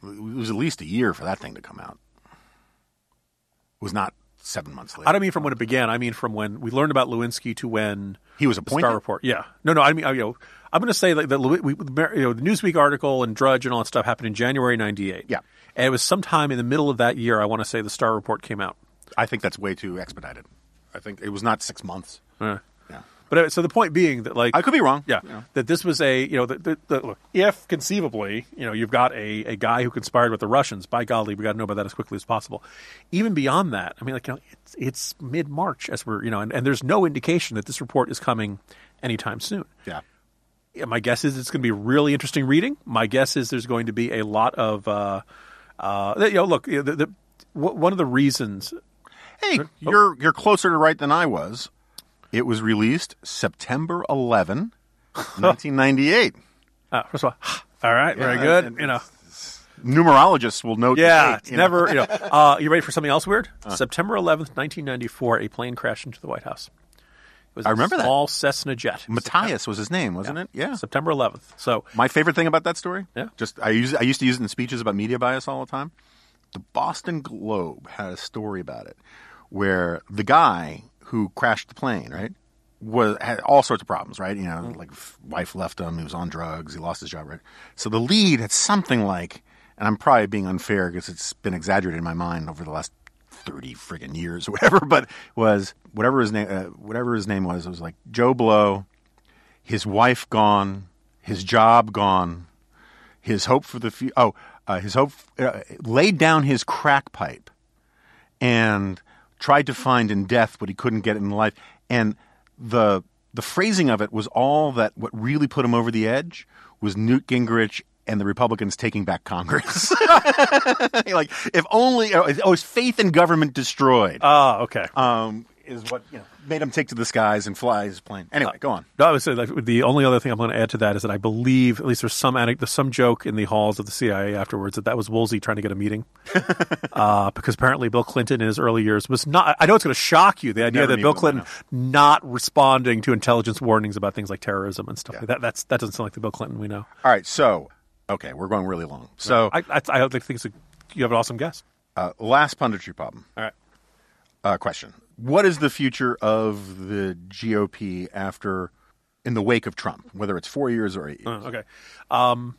it was at least a year for that thing to come out. It was not seven months later. I don't mean from when it began. I mean from when we learned about Lewinsky to when He was appointed? Starr Report. Yeah. No, no. I mean, I, you know, I'm going to say like the we, you know the Newsweek article and Drudge and all that stuff happened in January '98. Yeah. And it was sometime in the middle of that year. I want to say the Starr Report came out. I think that's way too expedited. I think it was not six months. Uh, but uh, so the point being that like I could be wrong. Yeah, You know. that this was a you know that that- that, look if conceivably you know you've got a, a guy who conspired with the Russians. By golly, we got to know about that as quickly as possible. Even beyond that, I mean, like you know, it's it's mid March as we're you know, and, and there's no indication that this report is coming anytime soon. Yeah. Yeah, my guess is it's going to be really interesting reading. My guess is there's going to be a lot of uh, uh, you know, look, the, the, w- one of the reasons Hey, you're you're closer to right than I was. It was released September 11, 1998. Uh, first of all, all right, very Yeah, good. and- you know, Numerologists will note. the yeah, date, it's you know. never. You know, uh, you ready for something else weird? September eleventh, nineteen ninety four, a plane crashed into the White House. It was I a remember that. small Cessna jet. Matthias was his name, wasn't it? Yeah. September 11th. So My favorite thing about that story, Yeah. just I use I used to use it in speeches about media bias all the time. The Boston Globe had a story about it, where the guy who crashed the plane, right, was had all sorts of problems, right? You know, like wife left him, he was on drugs, he lost his job, right? So the lead had something like, and I'm probably being unfair because it's been exaggerated in my mind over the last thirty friggin' years or whatever, but was whatever his name, uh, whatever his name was, it was like Joe Blow his wife gone, his job gone, his hope for the future. Oh, uh, his hope uh, laid down his crack pipe and tried to find in death what he couldn't get in life. And the the phrasing of it was all that what really put him over the edge was Newt Gingrich and the Republicans taking back Congress. like if only oh, his faith in government destroyed ah, okay. um, is what you know made him take to the skies and fly his plane. Anyway, go on. No, I would say like, the only other thing I'm going to add to that is that I believe, at least there's some anec- there's some joke in the halls of the CIA afterwards that that was Woolsey trying to get a meeting, uh, because apparently Bill Clinton in his early years was not. I know it's going to shock you the idea Never that Bill Clinton not responding to intelligence warnings about things like terrorism and stuff Yeah. like that. That's that doesn't sound like the Bill Clinton we know. All right, so okay, we're going really long. So I I, I think it's a, you have an awesome guess. uh, last punditry problem All right. Uh, question: What is the future of the GOP after, in the wake of Trump, whether it's four years or eight years? Uh, okay. Um,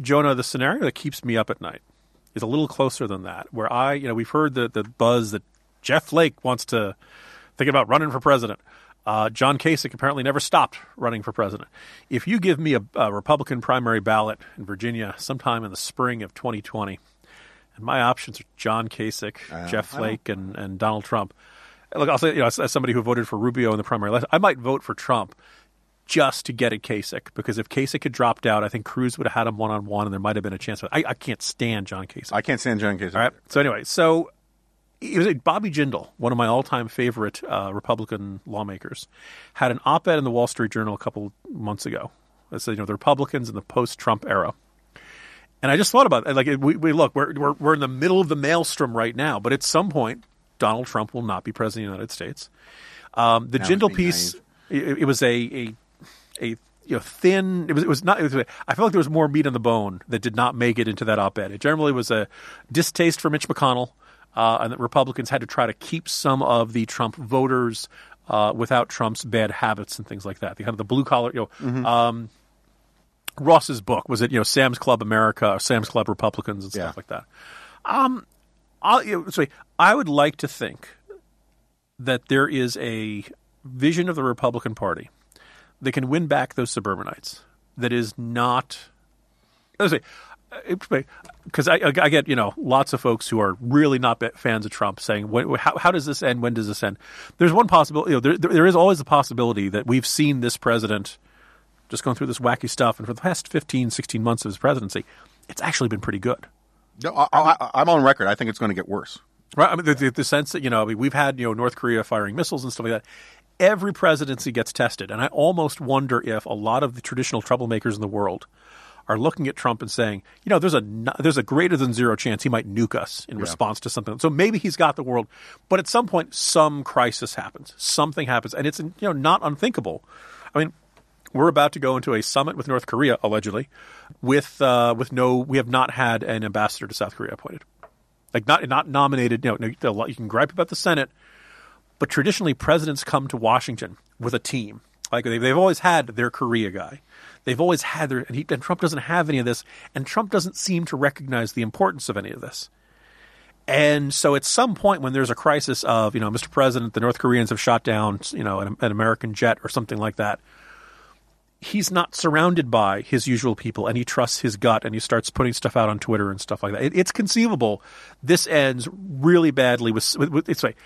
Jonah, the scenario that keeps me up at night is a little closer than that, where I, you know, we've heard the, the buzz that Jeff Flake wants to, thinking about running for president. Uh, John Kasich apparently never stopped running for president. If you give me a, a Republican primary ballot in Virginia sometime in the spring of 2020, and my options are John Kasich, Jeff Flake, and, and Donald Trump. Look, I'll say, you know, as, as somebody who voted for Rubio in the primary election, I might vote for Trump just to get at Kasich because if Kasich had dropped out, I think Cruz would have had him one on one, and there might have been a chance. I, I can't stand John Kasich. I can't stand John Kasich. All right. So anyway, so it was Bobby Jindal, one of my all-time favorite uh, Republican lawmakers, had an op-ed in the Wall Street Journal a couple months ago that said, you know, the Republicans in the post-Trump era. And I just thought about it. Like, we, we look, we're, we're we're in the middle of the maelstrom right now, but at some point, Donald Trump will not be president of the United States. Um, the Now Jindal piece, it, it was a a a you know thin. It was it was not. It was, I felt like there was more meat on the bone that did not make it into that op-ed. It generally was a distaste for Mitch McConnell, uh, and that Republicans had to try to keep some of the Trump voters uh, without Trump's bad habits and things like that. The kind of the blue collar, you know. Um, Ross's book was it you know Sam's Club America, or Sam's Club Republicans and stuff Yeah. like that. Um, I'll, you know, sorry, I would like to think that there is a vision of the Republican Party that can win back those suburbanites. That is not. Let's say, because I, I get you know lots of folks who are really not fans of Trump saying when, how, how does this end? When does this end? There's one possibility. You know, there, there is always a possibility that we've seen this president just going through this wacky stuff, and for the past 15, 16 months of his presidency, it's actually been pretty good. No, I, I, I'm on record. I think it's going to get worse. Right. I mean, the, the, the sense that you know, I mean, we've had you know North Korea firing missiles and stuff like that. Every presidency gets tested, and I almost wonder if a lot of the traditional troublemakers in the world are looking at Trump and saying, you know, there's a there's a greater than zero chance he might nuke us in response to something. So maybe he's got the world, but at some point, some crisis happens, something happens, and it's you know not unthinkable. I mean, we're about to go into a summit with North Korea, allegedly, with uh, with no, we have not had an ambassador to South Korea appointed, like not not nominated. You know, no, you can gripe about the Senate, but traditionally presidents come to Washington with a team. Like they've, they've always had their Korea guy, they've always had their, and, he, and Trump doesn't have any of this, and Trump doesn't seem to recognize the importance of any of this. And so, at some point, when there's a crisis of, you know, Mr. President, the North Koreans have shot down, you know, an, an American jet or something like that, he's not surrounded by his usual people and he trusts his gut and he starts putting stuff out on Twitter and stuff like that. It, it's conceivable this ends really badly with, with, with it's like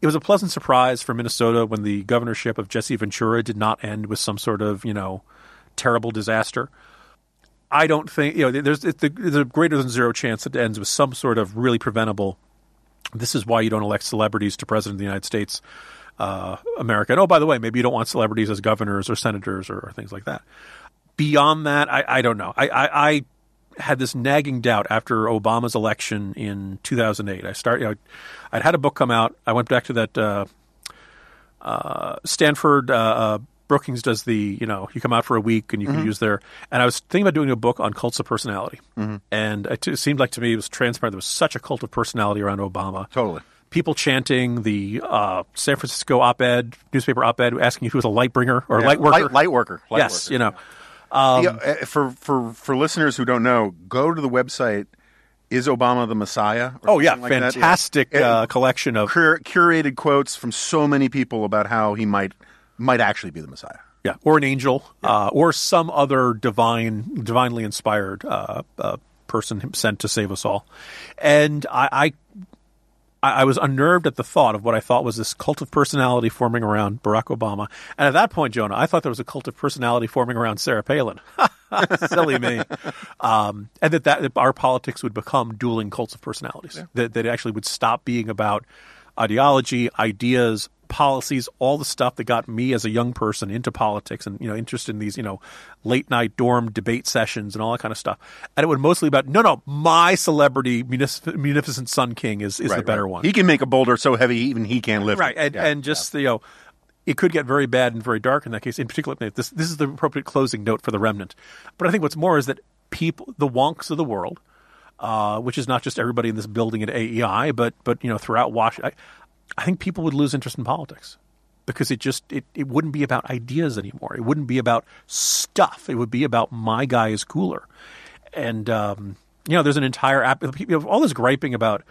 it was a pleasant surprise for Minnesota when the governorship of Jesse Ventura did not end with some sort of, you know, terrible disaster. I don't think, you know, there's, there's a greater than zero chance that it ends with some sort of really preventable. This is why you don't elect celebrities to president of the United States uh, America. And oh, by the way, maybe you don't want celebrities as governors or senators or, or things like that. Beyond that, I, I don't know. I, I, I had this nagging doubt after Obama's election in 2008. I started, you know, I'd had a book come out. I went back to that uh, uh, Stanford. Uh, uh, Brookings does the, you know, you come out for a week and you can use their. And I was thinking about doing a book on cults of personality, and it, it seemed like to me it was transparent there was such a cult of personality around Obama Totally. People chanting the uh, San Francisco op-ed newspaper op-ed asking if he was a light bringer or a light worker. Light, light worker. Light yes, worker. you know. Yeah, uh, for for for listeners who don't know, go to the website. Is Obama the Messiah? Oh yeah, like fantastic Yeah. uh, collection of Cur- curated quotes from so many people about how he might might actually be the Messiah. yeah, or an angel, uh, or some other divine, divinely inspired uh, uh, person sent to save us all. And I, I, I was unnerved at the thought of what I thought was this cult of personality forming around Barack Obama. And at that point, Jonah, I thought there was a cult of personality forming around Sarah Palin. Silly me. Um, and that, that our politics would become dueling cults of personalities. That, that it actually would stop being about ideology, ideas, policies, all the stuff that got me as a young person into politics and you know interested in these you know late night dorm debate sessions and all that kind of stuff. And it would mostly about no, no, my celebrity munific- munificent Sun King is is the better one. He can make a boulder so heavy even he can't lift right it. and, Yeah. and just you know it could get very bad and very dark in that case in particular this this is the appropriate closing note for the remnant but i think what's more is that people the wonks of the world uh, which is not just everybody in this building at aei but but you know throughout washington I, I think people would lose interest in politics because it just it, it wouldn't be about ideas anymore it wouldn't be about stuff it would be about my guy is cooler and um, you know there's an entire app all this griping about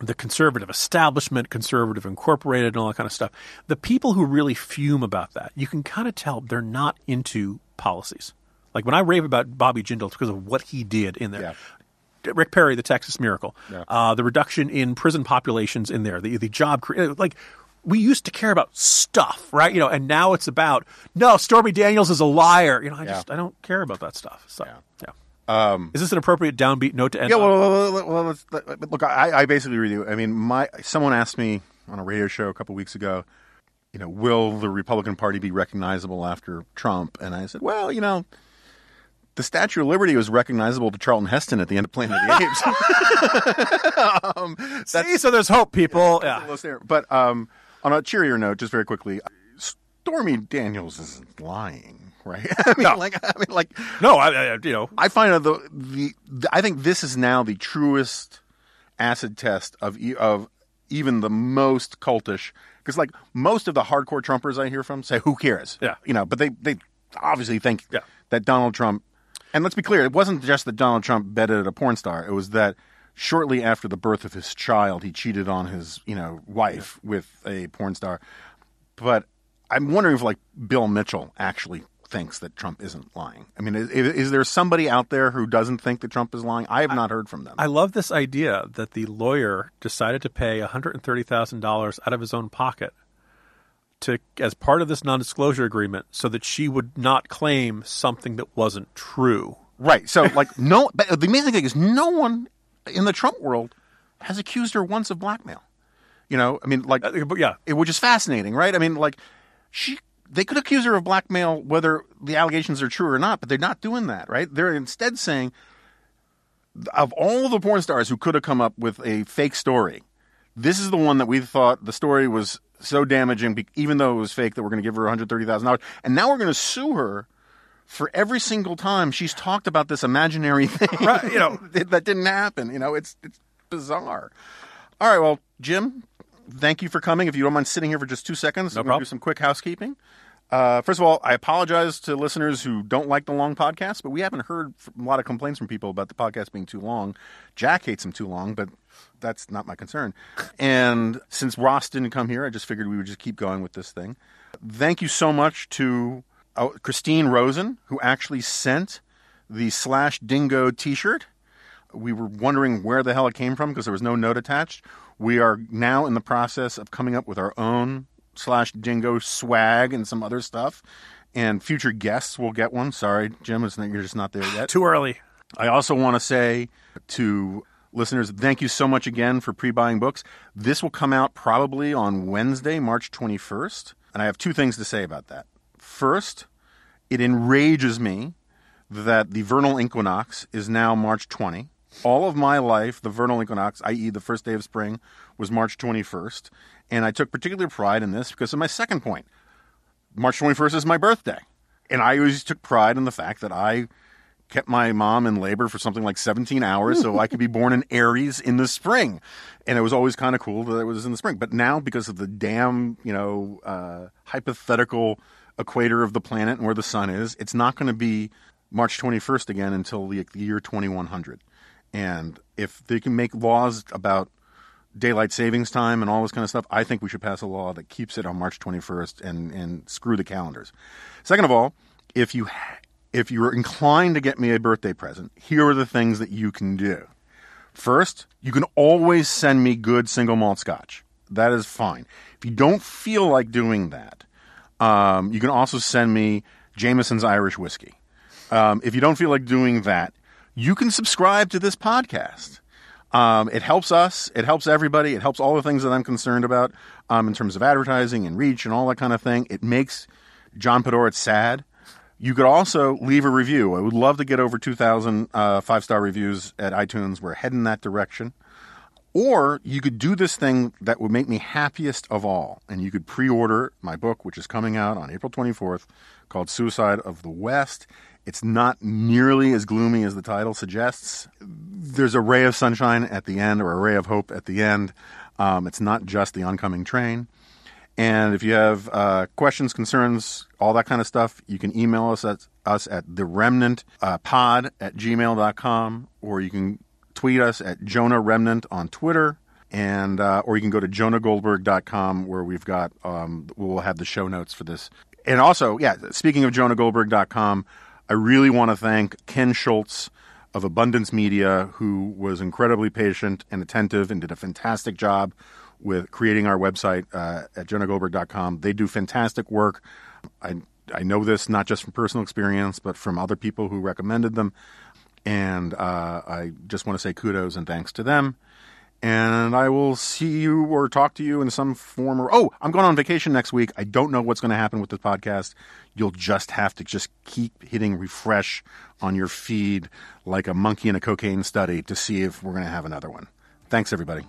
the conservative establishment, conservative incorporated, and all that kind of stuff. The people who really fume about that, you can kind of tell they're not into policies. Like when I rave about Bobby Jindal, it's because of what he did in there. Rick Perry, the Texas Miracle, uh, the reduction in prison populations in there, the the job, like we used to care about stuff, right? You know, and now it's about no, Stormy Daniels is a liar. You know, I just I don't care about that stuff. So yeah. Um, is this an appropriate downbeat note to end? Yeah, on? well, well, well, well look, I, I basically read you. I mean, my someone asked me on a radio show a couple weeks ago, you know, will the Republican Party be recognizable after Trump? And I said, well, you know, the Statue of Liberty was recognizable to Charlton Heston at the end of Planet of the Apes. um, See, so there's hope, people. Yeah. There. But um, on a cheerier note, just very quickly, Stormy Daniels isn't lying, right? I mean, like, I mean, like, No, I, I you know, I find the, the the I think this is now the truest acid test of of even the most cultish because like most of the hardcore Trumpers I hear from say who cares Yeah. you know but they they obviously think Yeah. that Donald Trump and let's be clear it wasn't just that Donald Trump bedded a porn star it was that shortly after the birth of his child he cheated on his you know wife with a porn star but I'm wondering if like Bill Mitchell actually thinks that Trump isn't lying. I mean, is, is there somebody out there who doesn't think that Trump is lying? I have not heard from them. I love this idea that the lawyer decided to pay $130,000 out of his own pocket to as part of this non-disclosure agreement so that she would not claim something that wasn't true. right. So like no. But the amazing thing is no one in the Trump world has accused her once of blackmail. You know, I mean, like Uh, but yeah, it, which is fascinating, right? I mean, like she they could accuse her of blackmail whether the allegations are true or not, but they're not doing that, right? They're instead saying of all the porn stars who could have come up with a fake story, this is the one that we thought the story was so damaging, even though it was fake, that we're going to give her one hundred thirty thousand dollars, and now we're going to sue her for every single time she's talked about this imaginary thing, Right, you know. that didn't happen. You know, it's it's bizarre. All right, well, Jim, thank you for coming. If you don't mind sitting here for just two seconds, No I'm gonna problem. do some quick housekeeping. Uh, first of all, I apologize to listeners who don't like the long podcast, but we haven't heard a lot of complaints from people about the podcast being too long. Jack hates them too long, but that's not my concern. And since Ross didn't come here, I just figured we would just keep going with this thing. Thank you so much to uh, Christine Rosen, who actually sent the slash dingo T-shirt. We were wondering where the hell it came from because there was no note attached. We are now in the process of coming up with our own slash dingo swag and some other stuff. And future guests will get one. Sorry, Jim, it's not, you're just not there yet. too early. I also want to say to listeners, thank you so much again for pre buying books. This will come out probably on Wednesday, March 21st. And I have two things to say about that. First, it enrages me that the vernal equinox is now March 20. all of my life, the vernal equinox, i.e., the first day of spring, was March 21st. And I took particular pride in this because of my second point. March 21st is my birthday. And I always took pride in the fact that I kept my mom in labor for something like 17 hours so I could be born in Aries in the spring. And it was always kind of cool that it was in the spring. But now, because of the damn, you know, uh, hypothetical equator of the planet and where the sun is, it's not going to be March 21st again until the, the year 2100. And if they can make laws about daylight savings time and all this kind of stuff, I think we should pass a law that keeps it on March 21st and, and screw the calendars. Second of all, if you if you're inclined to get me a birthday present, here are the things that you can do. First, you can always send me good single malt scotch. That is fine. If you don't feel like doing that, um, you can also send me Jameson's Irish whiskey. Um, if you don't feel like doing that, you can subscribe to this podcast. Um, it helps us. It helps everybody. It helps all the things that I'm concerned about um, in terms of advertising and reach and all that kind of thing. It makes John Podhoretz sad. You could also leave a review. I would love to get over 2,000 uh, five star reviews at iTunes. We're heading that direction. Or you could do this thing that would make me happiest of all, and you could pre order my book, which is coming out on April 24th, called Suicide of the West. It's not nearly as gloomy as the title suggests. There's a ray of sunshine at the end, or a ray of hope at the end. Um, it's not just the oncoming train. And if you have uh, questions, concerns, all that kind of stuff, you can email us at us at the remnant uh, pod at gmail.com, or you can tweet us at Jonah Remnant on Twitter, and uh, or you can go to jonahgoldberg.com where we've got um, we'll have the show notes for this. And also, yeah, speaking of jonahgoldberg.com, I really want to thank Ken Schultz of Abundance Media, who was incredibly patient and attentive and did a fantastic job with creating our website uh, at jonahgoldberg.com. They do fantastic work. I I know this not just from personal experience, but from other people who recommended them. And uh, I just want to say kudos and thanks to them. And I will see you or talk to you in some form or oh, I'm going on vacation next week. I don't know what's going to happen with the podcast. You'll just have to just keep hitting refresh on your feed like a monkey in a cocaine study to see if we're going to have another one. Thanks, everybody.